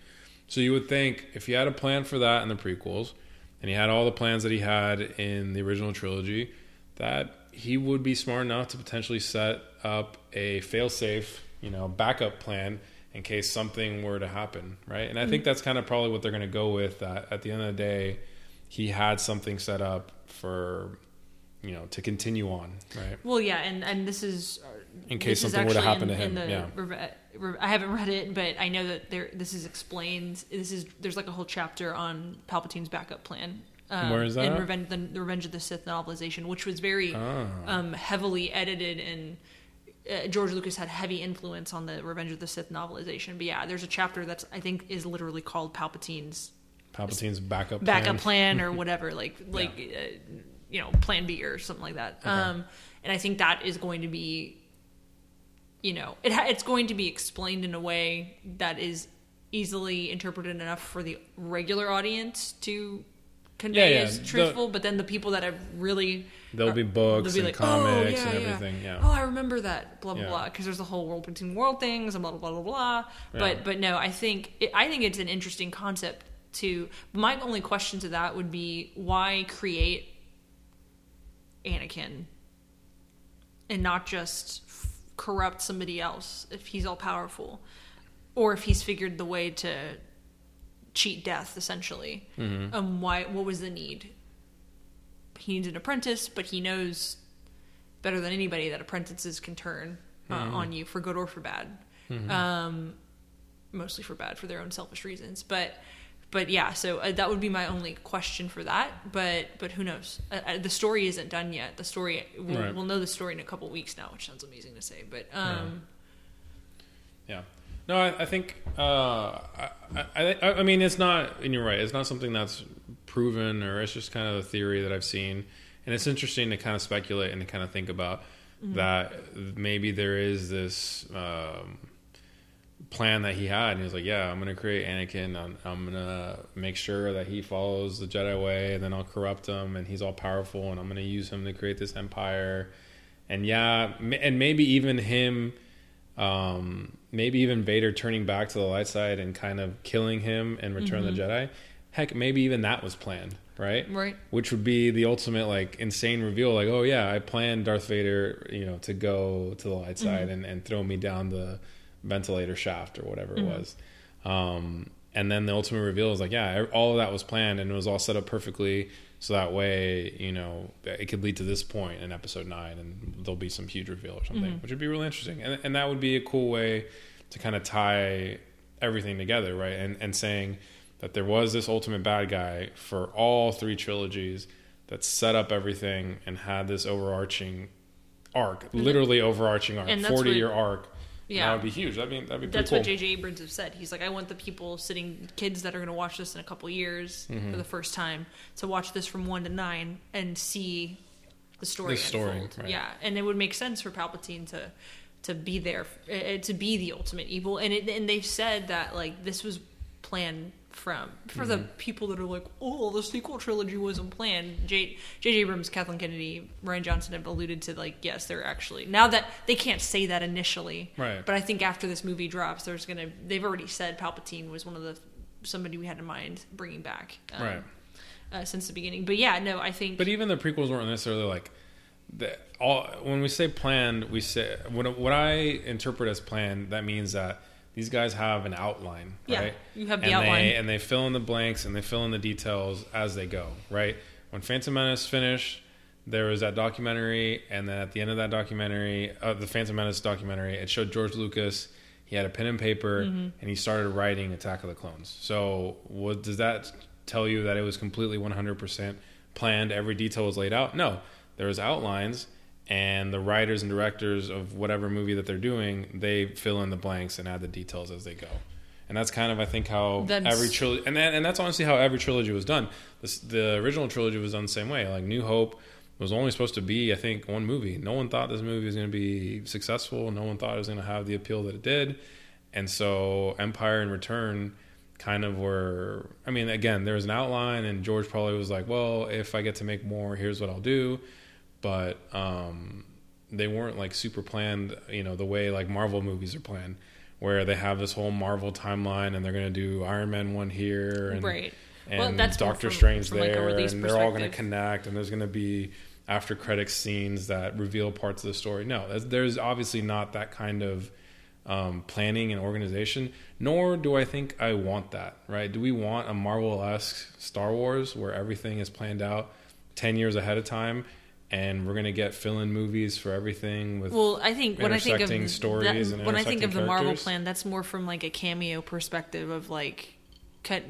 So you would think if he had a plan for that in the prequels, and he had all the plans that he had in the original trilogy, that he would be smart enough to potentially set up a fail-safe, you know, backup plan in case something were to happen, right? And I think mm. that's kind of probably what they're going to go with. That at the end of the day, he had something set up for, you know, to continue on, right? Well, yeah, and and this is In case something were to happen in, to him, the yeah. I haven't read it, but I know that there. This is explained. This is there's like a whole chapter on Palpatine's backup plan. Um, Where is that In? Revenge, the, the Revenge of the Sith novelization, which was very Ah. um, heavily edited and. Uh, George Lucas had heavy influence on the Revenge of the Sith novelization, but yeah, there's a chapter that's I think is literally called Palpatine's Palpatine's backup backup plan. plan or whatever, like like uh, you know Plan B or something like that. Um, and I think that is going to be, you know, it it's going to be explained in a way that is easily interpreted enough for the regular audience to convey Yeah, yeah. as The- truthful. but then the people that have really There'll be books they'll be and like, "Oh, comics yeah, and everything. Yeah. Oh, I remember that. Blah blah blah. Because there's the whole world between world things and blah blah blah blah blah. But but no, I think it, I think it's an interesting concept. To my only question to that would be why create Anakin and not just f- corrupt somebody else if he's all powerful, or if he's figured the way to cheat death essentially. Mm-hmm. Um, why? What was the need? He needs an apprentice, but he knows better than anybody that apprentices can turn uh, Mm-hmm. on you for good or for bad. Um, mostly for bad for their own selfish reasons, but but yeah. So uh, that would be my only question for that. But but who knows? Uh, uh, the story isn't done yet. The story we'll, Right. we'll know the story in a couple weeks now, which sounds amazing to say. But um, Yeah. No, I, I think. Uh, I, I, I I mean, it's not. And you're right. It's not something that's proven, or it's just kind of a theory that I've seen, and it's interesting to kind of speculate and to kind of think about that maybe there is this um, plan that he had. And he was like, "Yeah, I'm going to create Anakin. I'm, I'm going to make sure that he follows the Jedi way, and then I'll corrupt him, and he's all powerful, and I'm going to use him to create this empire." And yeah, m- and maybe even him um, maybe even Vader turning back to the light side and kind of killing him and Return of the Jedi. Heck, maybe even that was planned, right? Right. Which would be the ultimate like insane reveal. Like, oh yeah, I planned Darth Vader, you know, to go to the light side and, and throw me down the ventilator shaft or whatever it was. Um, and then the ultimate reveal is like, yeah, all of that was planned and it was all set up perfectly. So that way, you know, it could lead to this point in episode nine, and there'll be some huge reveal or something, which would be really interesting. And, and that would be a cool way to kind of tie everything together, right? And and saying that there was this ultimate bad guy for all three trilogies that set up everything and had this overarching arc, literally overarching arc, forty what- year arc. Yeah. that would be huge. That'd be that'd be That's cool. what J.J. Abrams have said. He's like, I want the people sitting, kids that are going to watch this in a couple years Mm-hmm. for the first time, to watch this from one to nine and see the story The story, right. Yeah, and it would make sense for Palpatine to to be there, uh, to be the ultimate evil. And it, and they've said that like this was planned from for the Mm-hmm. people that are like, oh, the sequel trilogy wasn't planned. J. J.J. Abrams, Kathleen Kennedy, Rian Johnson have alluded to like, yes, they're actually now that they can't say that initially, Right. But I think after this movie drops, there's gonna they've already said Palpatine was one of the somebody we had in mind bringing back, um, Right. Uh, since the beginning. But yeah, no, I think But even the prequels weren't necessarily like the, all. When we say planned, we say what, what I interpret as planned. That means that these guys have an outline, Yeah, right? you have the and outline. they, and they fill in the blanks and they fill in the details as they go, right? When Phantom Menace finished, there was that documentary, and then at the end of that documentary, uh, the Phantom Menace documentary, it showed George Lucas. He had a pen and paper, Mm-hmm. and he started writing Attack of the Clones. So, what does that tell you that it was completely 100% planned? Every detail was laid out. No, there was outlines, and the writers and directors of whatever movie that they're doing, they fill in the blanks and add the details as they go. And that's kind of, I think, how That's- every trilogy, and that, and that's honestly how every trilogy was done. This, the original trilogy was done the same way. Like New Hope was only supposed to be, I think, one movie. No one thought this movie was going to be successful. No one thought it was going to have the appeal that it did. And so Empire and Return kind of were. I mean, again, there was an outline, and George probably was like, "Well, if I get to make more, here's what I'll do." But um, they weren't like super planned. You know, the way like Marvel movies are planned, where they have this whole Marvel timeline, and they're going to do Iron Man one here, and Right. and Well, that's Doctor from- Strange from, there, release and they're all going to connect, and there's going to be after credit scenes that reveal parts of the story. No, there's, there's obviously not that kind of um, planning and organization. Nor do I think I want that. Right? Do we want a Marvel-esque Star Wars where everything is planned out ten years ahead of time? And we're gonna get fill-in movies for everything with Well, I think when I think of stories that, and when I think of the Marvel plan, that's more from like a cameo perspective of like cut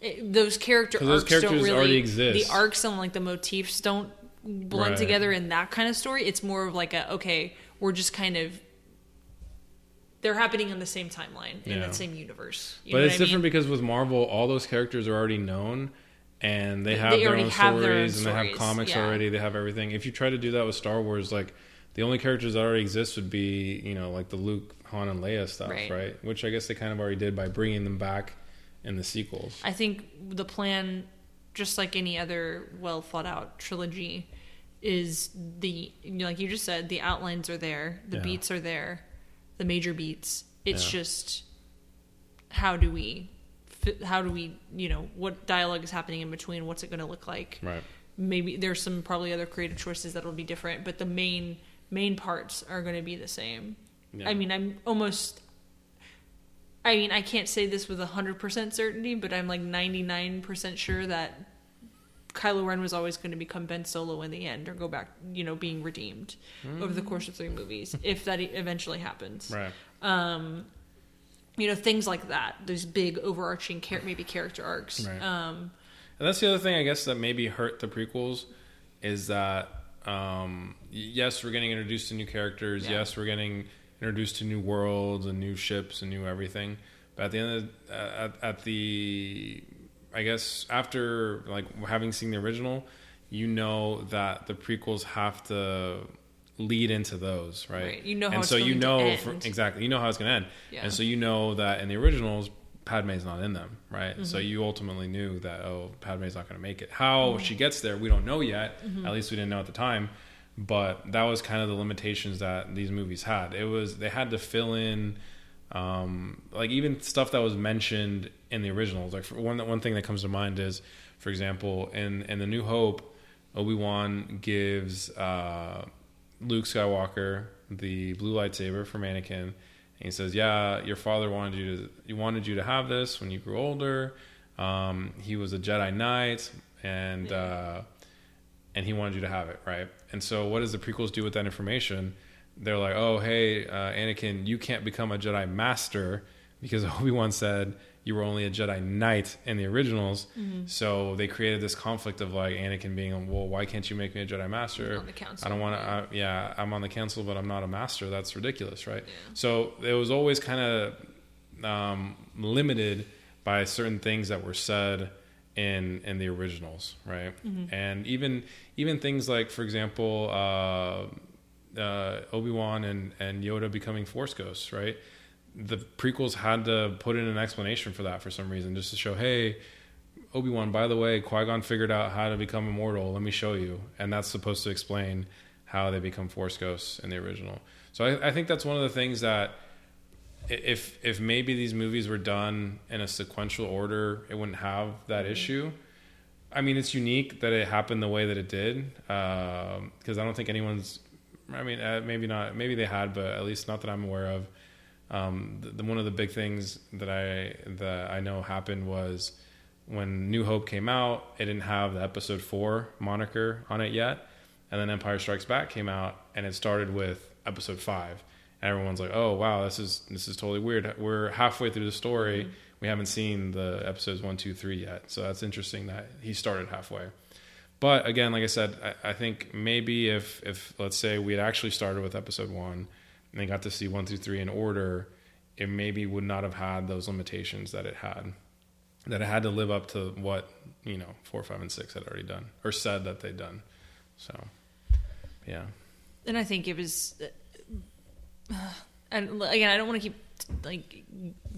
it, those character 'Cause those arcs don't characters really already exist. the arcs and like the motifs don't blend Right. together in that kind of story. It's more of like a okay, we're just kind of they're happening in the same timeline in Yeah. the same universe. You but know it's what I different mean? because with Marvel, all those characters are already known, and they have They their own have their own stories, and they have comics yeah. already. They have everything. If you try to do that with Star Wars, like the only characters that already exist would be, you know, like the Luke, Han, and Leia stuff, Right. right? Which I guess they kind of already did by bringing them back in the sequels. I think the plan, just like any other well thought out trilogy, is the you know, like you just said, the outlines are there, the Yeah. beats are there, the major beats. It's Yeah. just how do we, how do we, you know, what dialogue is happening in between? What's it going to look like? Right. Maybe there's some probably other creative choices that'll be different, but the main main parts are going to be the same. Yeah. I mean, I'm almost. I mean, I can't say this with hundred percent certainty, but I'm like ninety nine percent sure that Kylo Ren was always going to become Ben Solo in the end, or go back, you know, being redeemed over the course of three movies, if that eventually happens. Right. Um, you know, things like that. Those big overarching, char- maybe character arcs. Right. Um, And that's the other thing, I guess, that maybe hurt the prequels is that um, yes, we're getting introduced to new characters. Yeah. Yes, we're getting introduced to new worlds and new ships and new everything. But at the end of the, at, at the, I guess after like having seen the original, you know that the prequels have to lead into those, right? Right. You know how and it's so you know for, exactly you know how it's going to end, Yeah. and so you know that in the originals Padme's not in them, right? Mm-hmm. So you ultimately knew that oh, Padme's not going to make it. How Mm-hmm. she gets there, we don't know yet. At least we didn't know at the time. But that was kind of the limitations that these movies had. It was they had to fill in, um, like even stuff that was mentioned in the originals. Like for one one thing that comes to mind is, for example, in in the New Hope, Obi Wan gives uh, Luke Skywalker the blue lightsaber from Anakin. And he says, "Yeah, your father wanted you to he wanted you to have this when you grew older. Um, he was a Jedi Knight, and uh, and he wanted you to have it, right? And so, what does the prequels do with that information? They're like, "Oh, hey, uh, Anakin, you can't become a Jedi Master because Obi Wan said you were only a Jedi Knight in the originals." Mm-hmm. So they created this conflict of like Anakin being, "Well, why can't you make me a Jedi Master?" On the council, I don't want to. Yeah, I'm on the council, but I'm not a master. That's ridiculous, right? So it was always kind of um, limited by certain things that were said in in the originals, right? And even even things like, for example, uh, uh, Obi Wan and and Yoda becoming Force ghosts, right? The prequels had to put in an explanation for that for some reason, just to show, hey, Obi Wan, by the way, Qui Gon figured out how to become immortal. Let me show you, and that's supposed to explain how they become Force ghosts in the original. So I, I think that's one of the things that if if maybe these movies were done in a sequential order, it wouldn't have that issue. I mean, it's unique that it happened the way that it did because I don't think anyone's. I mean, uh, maybe not. Maybe they had, but at least not that I'm aware of. Um, the, the, one of the big things that I that I know happened was when New Hope came out, it didn't have the Episode Four moniker on it yet, and then Empire Strikes Back came out, and it started with Episode Five, and everyone's like, "Oh wow, this is this is totally weird." We're halfway through the story. We haven't seen the episodes one, two, three yet, so that's interesting that he started halfway. But again, like I said, I, I think maybe if if let's say we had actually started with episode one and they got to see one through three in order, it maybe would not have had those limitations that it had. That it had to live up to what you know four, five, and six had already done or said that they'd done. So, yeah, and I think it was. Uh, and again, I don't want to keep like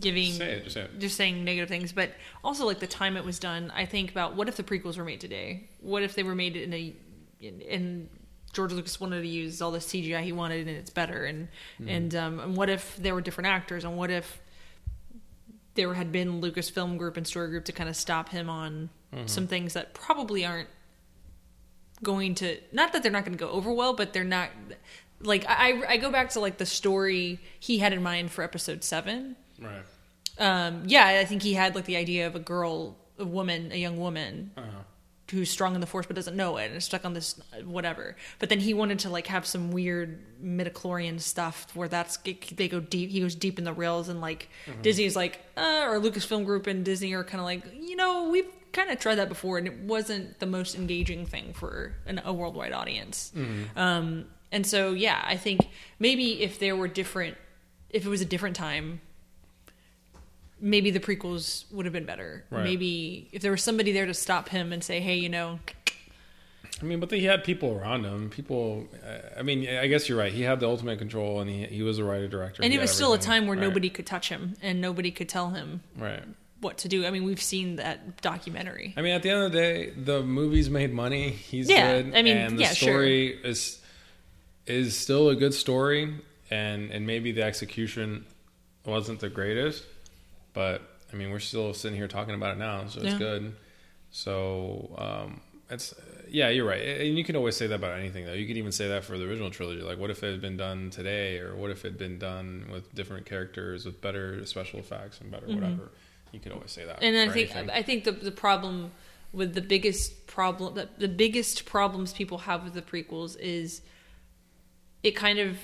giving say it, just say it. just saying negative things, but also like the time it was done. I think about what if the prequels were made today? What if they were made in a in, in George Lucas wanted to use all the CGI he wanted and it's better, and Mm-hmm. and um, and what if there were different actors, and what if there had been Lucasfilm Group and Story Group to kind of stop him on Mm-hmm. some things that probably aren't going to not that they're not going to go over well, but they're not like I I go back to like the story he had in mind for episode seven. right. Um, yeah, I think he had like the idea of a girl, a woman, a young woman Uh-huh. Who's strong in the force but doesn't know it and is stuck on this whatever. But then he wanted to like have some weird midichlorian stuff where that's they go deep. He goes deep in the rails and like Disney's like, uh, or Lucasfilm Group and Disney are kind of like, you know, we've kind of tried that before and it wasn't the most engaging thing for an, a worldwide audience. Um, and so yeah, I think maybe if there were different, if it was a different time, maybe the prequels would have been better. Right. Maybe if there was somebody there to stop him and say, "Hey, you know, I mean, but he had people around him. People. I mean, I guess you're right. He had the ultimate control, and he he was a writer director. and He it was still a time where Right. nobody could touch him and nobody could tell him Right. what to do. I mean, we've seen that documentary. I mean, at the end of the day, the movie's made money. He's Yeah, good. I mean, and the yeah, sure. story is is still a good story, and and maybe the execution wasn't the greatest, but I mean, we're still sitting here talking about it now, so it's Yeah. good. So um, it's yeah, you're right, and you can always say that about anything though. You could even say that for the original trilogy. Like, what if it had been done today, or what if it had been done with different characters, with better special effects and better whatever. You could always say that. Mm-hmm. and I think anything. I think the the problem with the biggest problem the, the biggest problems people have with the prequels is it kind of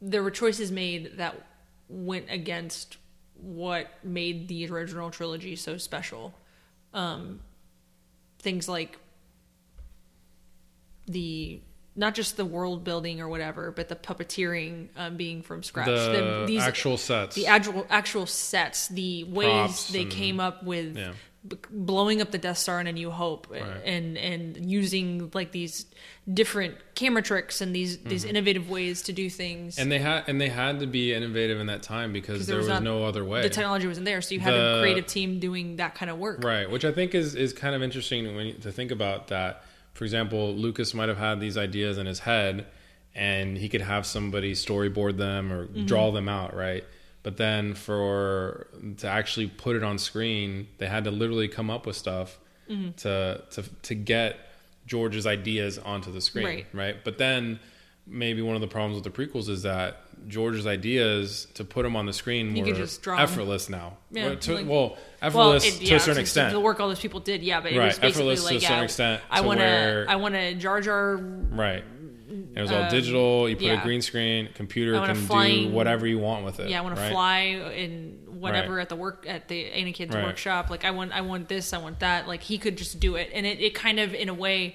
there were choices made that went against what made the original trilogy so special. Um, things like the not just the world building or whatever, but the puppeteering um, being from scratch. the these actual sets. the actual actual sets, the ways Props they and- came up with Yeah. Blowing up the Death Star in A New Hope, Right. and and using like these different camera tricks and these these innovative ways to do things. Mm-hmm. and they had and they had to be innovative in that time because there was, not- no other way. The technology wasn't there, so you had The- a creative team doing that kind of work. Right, which I think is is kind of interesting when you, to think about that. For example, Lucas might have had these ideas in his head, and he could have somebody storyboard them or Mm-hmm. draw them out, right? But then for to actually put it on screen, they had to literally come up with stuff Mm-hmm. to to to get George's ideas onto the screen, Right. right? But then maybe one of the problems with the prequels is that George's ideas to put them on the screen You were just draw effortless now. Yeah, well, to, like- well, Well, effortless it, to a certain extent. the work all those people did, yeah, but it Right, was basically effortless to like, a certain yeah, extent I to want to, I want to Jar Jar Right. And it was all Um, digital. You put yeah. a green screen, computer I want a can do whatever you want with it. Yeah, I want to fly in whatever Right. at the work at the Anakin's Right. workshop. Like I want, I want this, I want that. Like he could just do it, and it, it kind of in a way,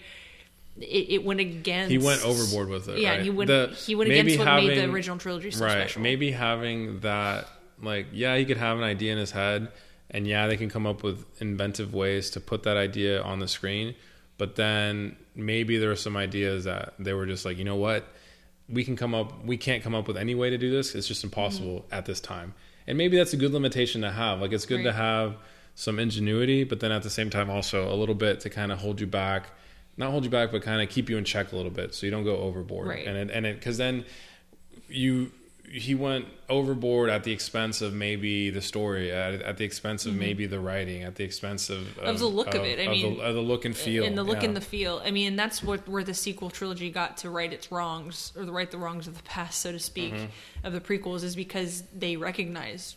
it, it went against. He went overboard with it. Yeah, right? he went. The- he went against what made the original trilogy so right. special. Maybe having that, like, yeah, he could have an idea in his head, and yeah, they can come up with inventive ways to put that idea on the screen. But then maybe there are some ideas that they were just like, you know what, we can come up, we can't come up with any way to do this. It's just impossible mm-hmm. at this time. And maybe that's a good limitation to have. Like, it's good to have some ingenuity, but then at the same time, also a little bit to kind of hold you back. Not hold you back, but kind of keep you in check a little bit, so you don't go overboard. Right. And it, and it because then you he went overboard at the expense of maybe the story, at, at the expense of maybe the writing, at the expense of Mm-hmm. Of the look of it, I the, mean, of the look and feel, and the look yeah. and the feel. I mean, that's what where the sequel trilogy got to right its wrongs or the right the wrongs of the past, so to speak, Mm-hmm. of the prequels is because they recognize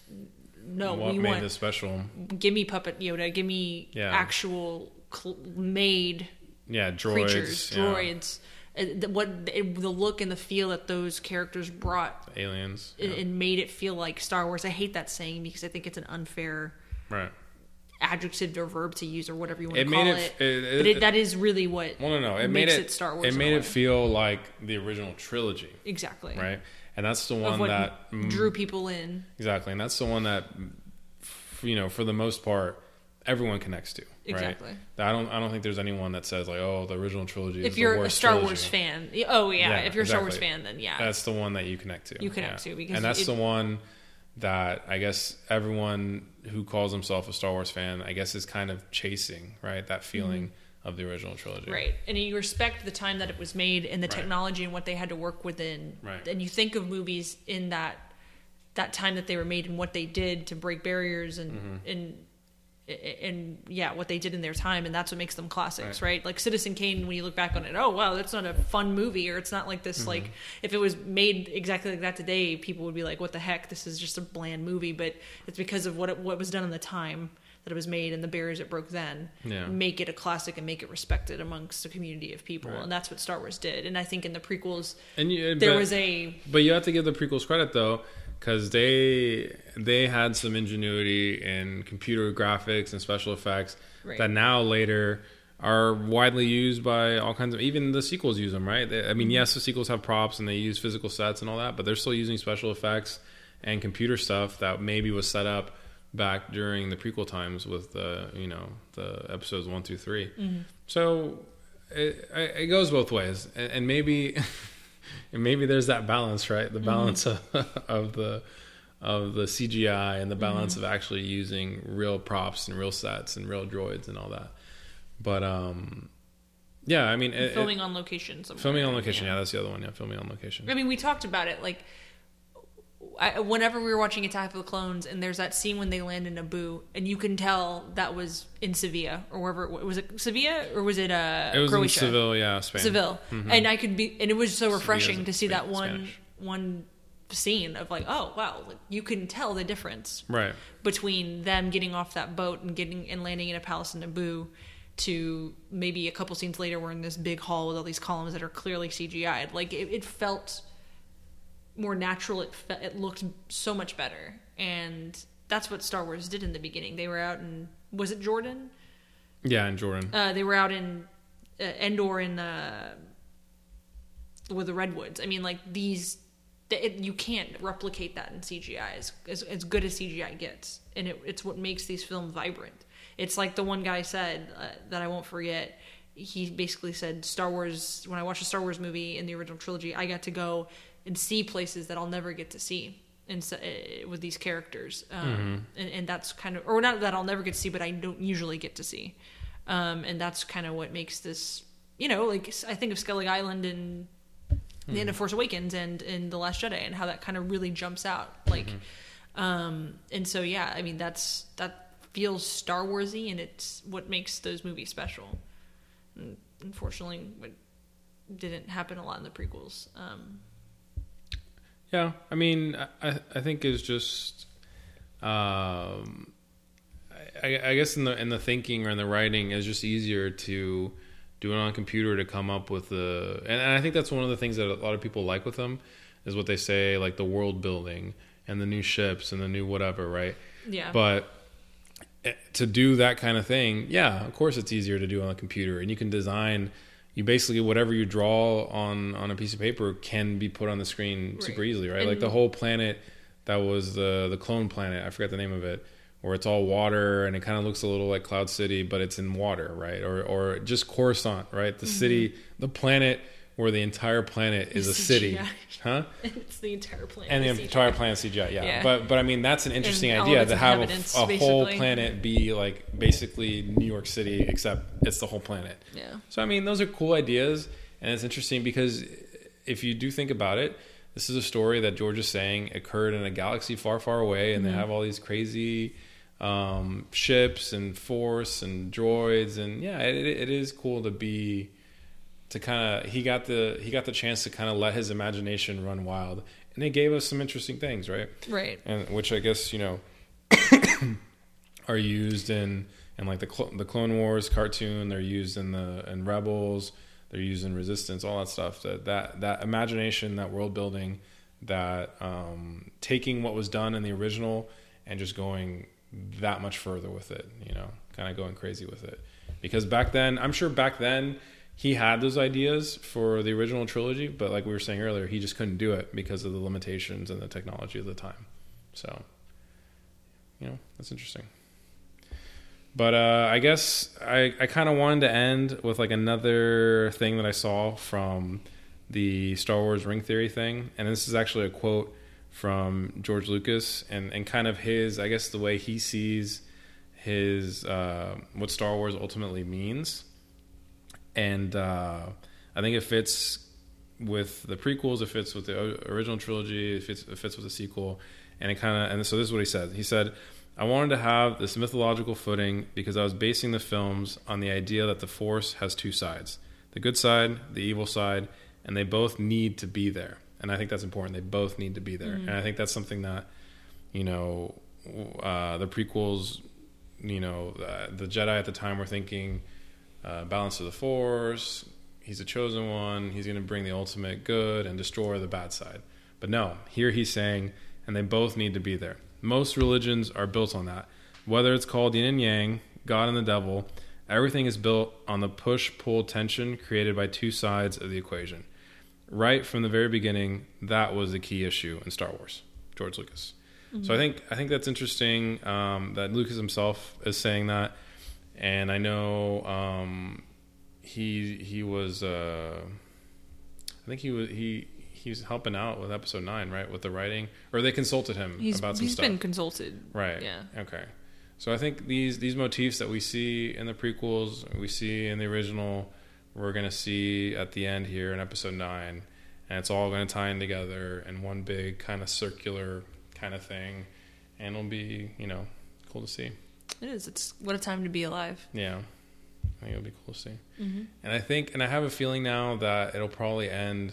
no, what we made want this special. give me puppet Yoda, give me Yeah. actual cl- made Yeah, droids, creatures, yeah. droids. What it, the look and the feel that those characters brought Aliens. it, yeah. it made it feel like Star Wars. I hate that saying because I think it's an unfair right. adjective or verb to use or whatever you want It to call it- it. it- but that is really what Well, no, no. It made it, it Star Wars. It made it feel like the original trilogy, exactly right? And that's the one that drew people in. exactly, and that's the one that you know, for the most part, everyone connects to. Exactly. Right? I don't. I don't think there's anyone that says like, "Oh, the original trilogy." If the you're a Star trilogy. Wars fan, oh yeah, Yeah, if you're a Star Wars fan, then yeah, That's the one that you connect to. You connect to, because and that's it- the one that I guess everyone who calls himself a Star Wars fan, I guess, is kind of chasing right that feeling of the original trilogy. Mm-hmm. Right. And you respect the time that it was made and the Right. technology and what they had to work within. Right. And you think of movies in that that time that they were made and what they did to break barriers and Mm-hmm. and and yeah, what they did in their time, and that's what makes them classics, right? Like Citizen Kane, when you look back on it, oh wow, that's not a fun movie, or it's not like Mm-hmm. this. Like if it was made exactly like that today, people would be like, "What the heck? This is just a bland movie." But it's because of what it, what was done in the time that it was made and the barriers it broke then Yeah. make it a classic and make it respected amongst a community of people Right. and that's what star wars did and i think in the prequels And you, there but- was a But you have to give the prequels credit though, because they they had some ingenuity in computer graphics and special effects Right. that now later are widely used by all kinds of even the sequels use them right. They, I mean, mm-hmm. yes, the sequels have props and they use physical sets and all that, but they're still using special effects and computer stuff that maybe was set up back during the prequel times with the you know the episodes one through 3 mm-hmm. So it, it goes both ways, and, and maybe and maybe there's that balance, right? The balance of, of the of the CGI and the balance of actually using real props and real sets and real droids and all that. But um, yeah, I mean, it, it- filming on location somewhere. filming on location. Yeah. that's the other one. Yeah, filming on location. I mean, we talked about it. Like, I, whenever we were watching Attack of the Clones, and there's that scene when they land in Naboo, and you can tell that was in Sevilla or wherever. It was it Sevilla or was it uh, It was Croatia? in Seville, yeah, Spain. Seville, and I could be, and it was so refreshing Sevilla's to see that one Spanish. one scene of like, oh wow, like, you can tell the difference Right. between them getting off that boat and getting and landing in a palace in Naboo to maybe a couple scenes later we're in this big hall with all these columns that are clearly CGI'd. Like it, it felt more natural. It fe- it looked so much better, and that's what Star Wars did in the beginning. They were out in was it Jordan? Yeah, in Jordan. Uh, they were out in uh, Endor in uh, with the redwoods. I mean, like these, it, you can't replicate that in CGI as, as as good as CGI gets, and it, it's what makes these films vibrant. It's like the one guy said uh, that I won't forget. He basically said, "Star Wars. When I watch a Star Wars movie in the original trilogy, I got to go and see places that I'll never get to see." And so, uh, with these characters, um, and, and that's kind of, or not that I'll never get to see, but I don't usually get to see. Um, and that's kind of what makes this you know like i think of skellig island and the end of force awakens and in the last jedi and how that kind of really jumps out like um and so yeah i mean that's that feels star warsy and it's what makes those movies special. And unfortunately it didn't happen a lot in the prequels um Yeah, I mean, I I think is just, um, I, I guess in the in the thinking or in the writing is just easier to do it on a computer to come up with the, and, and I think that's one of the things that a lot of people like with them is what they say like the world building and the new ships and the new whatever, right? yeah But eh, to do that kind of thing, yeah, of course it's easier to do on a computer, and you can design. You basically whatever you draw on on a piece of paper can be put on the screen super easily, right? And- like the whole planet that was the the clone planet. I forgot the name of it, where it's all water and it kind of looks a little like Cloud City, but it's in water, right? Or or just Coruscant, right? The mm-hmm. city, the planet where the entire planet is a city, CGI. huh? it's the entire planet and the entire CGI. planet CGI, yeah. Yeah. But but I mean that's an interesting all idea to have a, a whole planet be like basically New York City, except it's the whole planet. yeah So I mean those are cool ideas, and it's interesting because if you do think about it, this is a story that George is saying occurred in a galaxy far, far away, and they have all these crazy um, ships and force and droids, and yeah, it, it is cool to be to kind of he got the he got the chance to kind of let his imagination run wild, and it gave us some interesting things, right? right And which I guess you know are used in in like the Clo- the Clone Wars cartoon. They're used in the in Rebels. they're using resistance, all that stuff. That that that imagination, that world building, that um, taking what was done in the original and just going that much further with it. You know, kind of going crazy with it. Because back then, I'm sure back then he had those ideas for the original trilogy, but like we were saying earlier, he just couldn't do it because of the limitations and the technology of the time. So, you know, that's interesting. But uh, I guess I, I kind of wanted to end with like another thing that I saw from the Star Wars ring theory thing. And this is actually a quote from George Lucas and, and kind of his, I guess, the way he sees his, uh, what Star Wars ultimately means. And uh, I think it fits with the prequels, it fits with the original trilogy, it fits, it fits with the sequel. And it kind of, and so this is what he said. He said, I wanted to have this mythological footing because I was basing the films on the idea that the Force has two sides the good side, the evil side, and they both need to be there. And I think that's important. They both need to be there. Mm-hmm. And I think that's something that, you know, uh, the prequels, you know, uh, the Jedi at the time were thinking uh, balance of the Force, he's a chosen one, he's going to bring the ultimate good and destroy the bad side. But no, here he's saying, and they both need to be there. Most religions are built on that. Whether it's called yin and yang, God and the devil, everything is built on the push pull tension created by two sides of the equation. Right from the very beginning, that was the key issue in Star Wars, George Lucas. Mm-hmm. So I think I think that's interesting um, that Lucas himself is saying that, and I know um, he he was uh, I think he was he he was helping out with episode nine, right, with the writing, or they consulted him he's, about some he's stuff. He's been consulted, right? Yeah. Okay. So I think these these motifs that we see in the prequels, we see in the original, we're gonna see at the end here in episode nine, and it's all gonna tie in together in one big kind of circular kind of thing, and it'll be you know cool to see. It is. It's what a time to be alive. Yeah. I think it'll be cool to see. Mm-hmm. And I think, and I have a feeling now that it'll probably end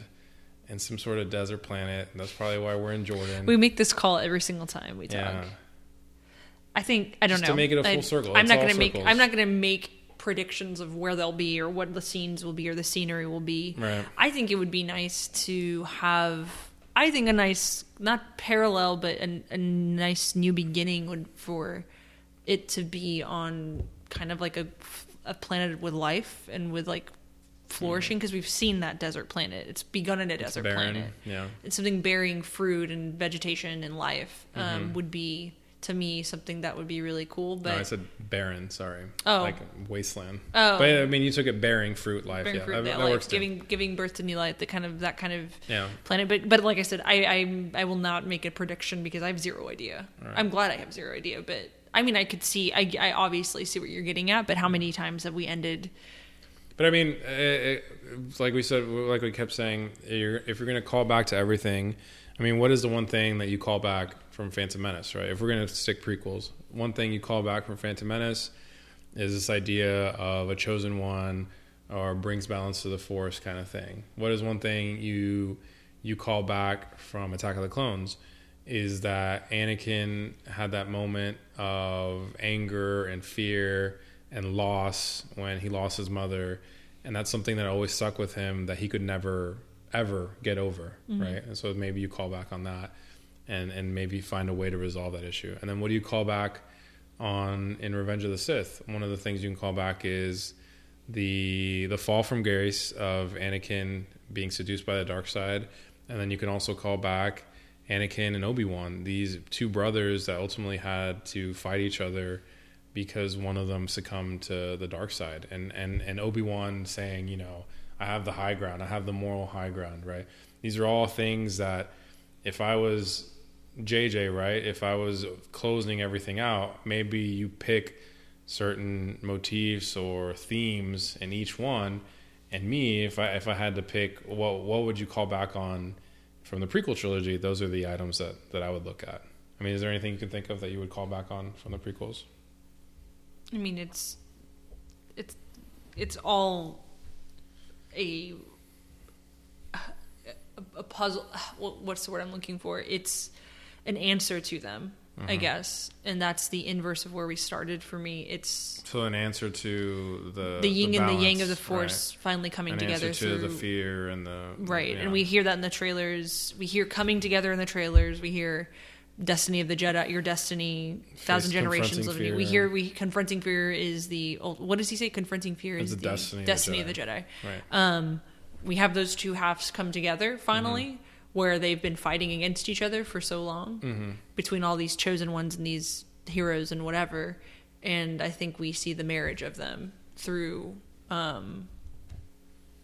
in some sort of desert planet. And that's probably why we're in Jordan. We make this call every single time we talk. yeah. I think I don't Just know to make it a full I, circle. I'm It's not going to make. I'm not going to make predictions of where they'll be or what the scenes will be or the scenery will be. Right. I think it would be nice to have. I think a nice, not parallel, but a, a nice new beginning would for it to be on kind of like a a planet with life and with like flourishing because we've seen that desert planet. It's begun in a Mm-hmm. It's desert barren. planet. Yeah. It's something bearing fruit and vegetation and life um, Mhm. would be to me something that would be really cool. But no, I said barren. Sorry. Oh. Like wasteland. Oh. But I mean, you took it bearing fruit life. bearing yeah. fruit, that, that, works too. giving giving birth to new life, the kind of that kind of Yeah. planet. But but like I said, I I, I will not make a prediction because I have zero idea. Right. I'm glad I have zero idea, but. I mean, I could see. I, I obviously see what you're getting at, but how many times have we ended? But I mean, it, it, like we said, like we kept saying, you're, if you're going to call back to everything, I mean, what is the one thing that you call back from Phantom Menace, right? If we're going to stick prequels, one thing you call back from Phantom Menace is this idea of a chosen one or brings balance to the force kind of thing. What is one thing you you call back from Attack of the Clones? Is that Anakin had that moment of anger and fear and loss when he lost his mother, and that's something that always stuck with him that he could never ever get over, mm-hmm. right? And so maybe you call back on that, and and maybe find a way to resolve that issue. And then what do you call back on in Revenge of the Sith? One of the things you can call back is the the fall from grace of Anakin being seduced by the dark side, and then you can also call back Anakin and Obi Wan, these two brothers that ultimately had to fight each other because one of them succumbed to the dark side, and and and Obi Wan saying, you know, I have the high ground, I have the moral high ground, right? These are all things that if I was JJ, right, if I was closing everything out, maybe you pick certain motifs or themes in each one. And me, if I if I had to pick, what what would you call back on from the prequel trilogy? Those are the items that that I would look at. I mean, is there anything you can think of that you would call back on from the prequels? I mean, it's it's it's all a a, puzzle. What's the word I'm looking for? It's an answer to them. I guess, and that's the inverse of where we started. For me, it's So an answer to the the yin and the yang of the balance, force finally coming An together answer to through the fear and the right, yeah. and we hear that in the trailers. We hear coming together in the trailers. We hear destiny of the Jedi, your destiny, thousand generations living. fear. We hear we confronting fear is the old, what does he say? Confronting fear is the the destiny destiny, of the of the Jedi. right. Um, we have those two halves come together finally, Mm-hmm. Where they've been fighting against each other for so long Mm-hmm. between all these chosen ones and these heroes and whatever. And I think we see the marriage of them through um,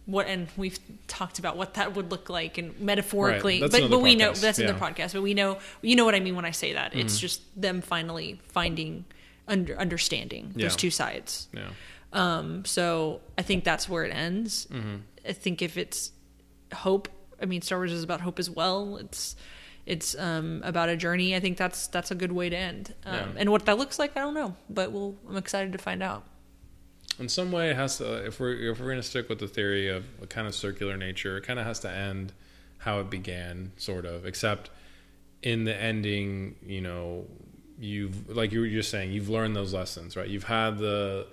what, and we've talked about what that would look like and metaphorically, That's but but we know that's another yeah. Mm-hmm. podcast. But we know you know what I mean when I say that. It's just them finally finding under understanding those two sides. yeah. Um, so I think that's where it ends. Mm-hmm. I think if it's hope, I mean, Star Wars is about hope as well. It's it's um, about a journey. I think that's that's a good way to end. Um, Yeah. And what that looks like, I don't know, but we'll, I'm excited to find out. in some way it has to if we're if we're going to stick with the theory of a kind of circular nature it kind of has to end how it began sort of except in the ending you know you've like you were just saying you've learned those lessons right you've had the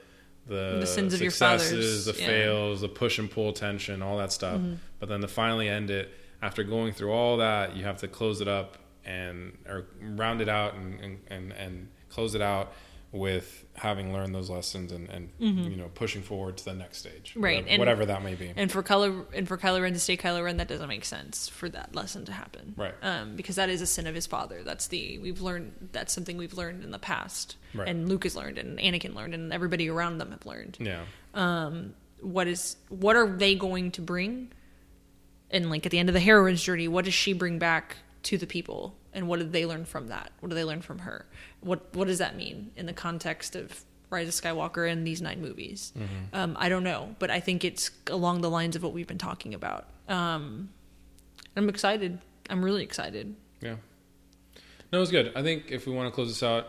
the, The sins of your successes fathers, the yeah. Mm-hmm. fails the push and pull tension all that stuff but then to finally end it after going through all that you have to close it up and or round it out and and, and, and close it out with having learned those lessons and, and you know pushing forward to the next stage Mm-hmm. Right, whatever, and- whatever that may be And for Kylo and for Kylo Ren to stay Kylo Ren, that doesn't make sense for that lesson to happen, Right. Um, because that is a sin of his father. That's the we've learned. That's something we've learned in the past, Right. and Luke has learned, and Anakin learned, and everybody around them have learned. yeah um, what is what are they going to bring and like at the end of the heroine's journey what does she bring back to the people and what did they learn from that what do they learn from her what what does that mean in the context of rise of skywalker and these nine movies um, i don't know but i think it's along the lines of what we've been talking about um, i'm excited i'm really excited Yeah. No, it was good. I think if we want to close this out,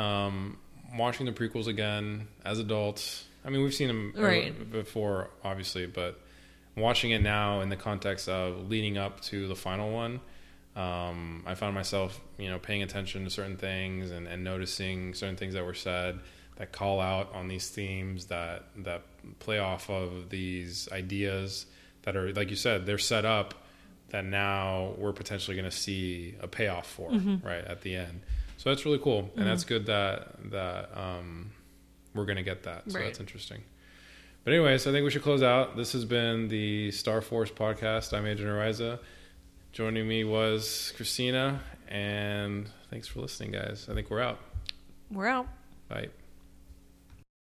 um, watching the prequels again as adults. I mean, we've seen them Right. before, obviously, but watching it now in the context of leading up to the final one, um, I found myself, you know, paying attention to certain things and, and noticing certain things that were said that call out on these themes that that play off of these ideas that are, like you said, they're set up that now we're potentially going to see a payoff for right at the end. So that's really cool, and that's good that that um, we're going to get that. So Right. that's interesting. But anyways, I think we should close out. This has been the Star Force podcast. I'm Agent Ariza. Joining me was Christina, and thanks for listening, guys. I think we're out. we're out Bye.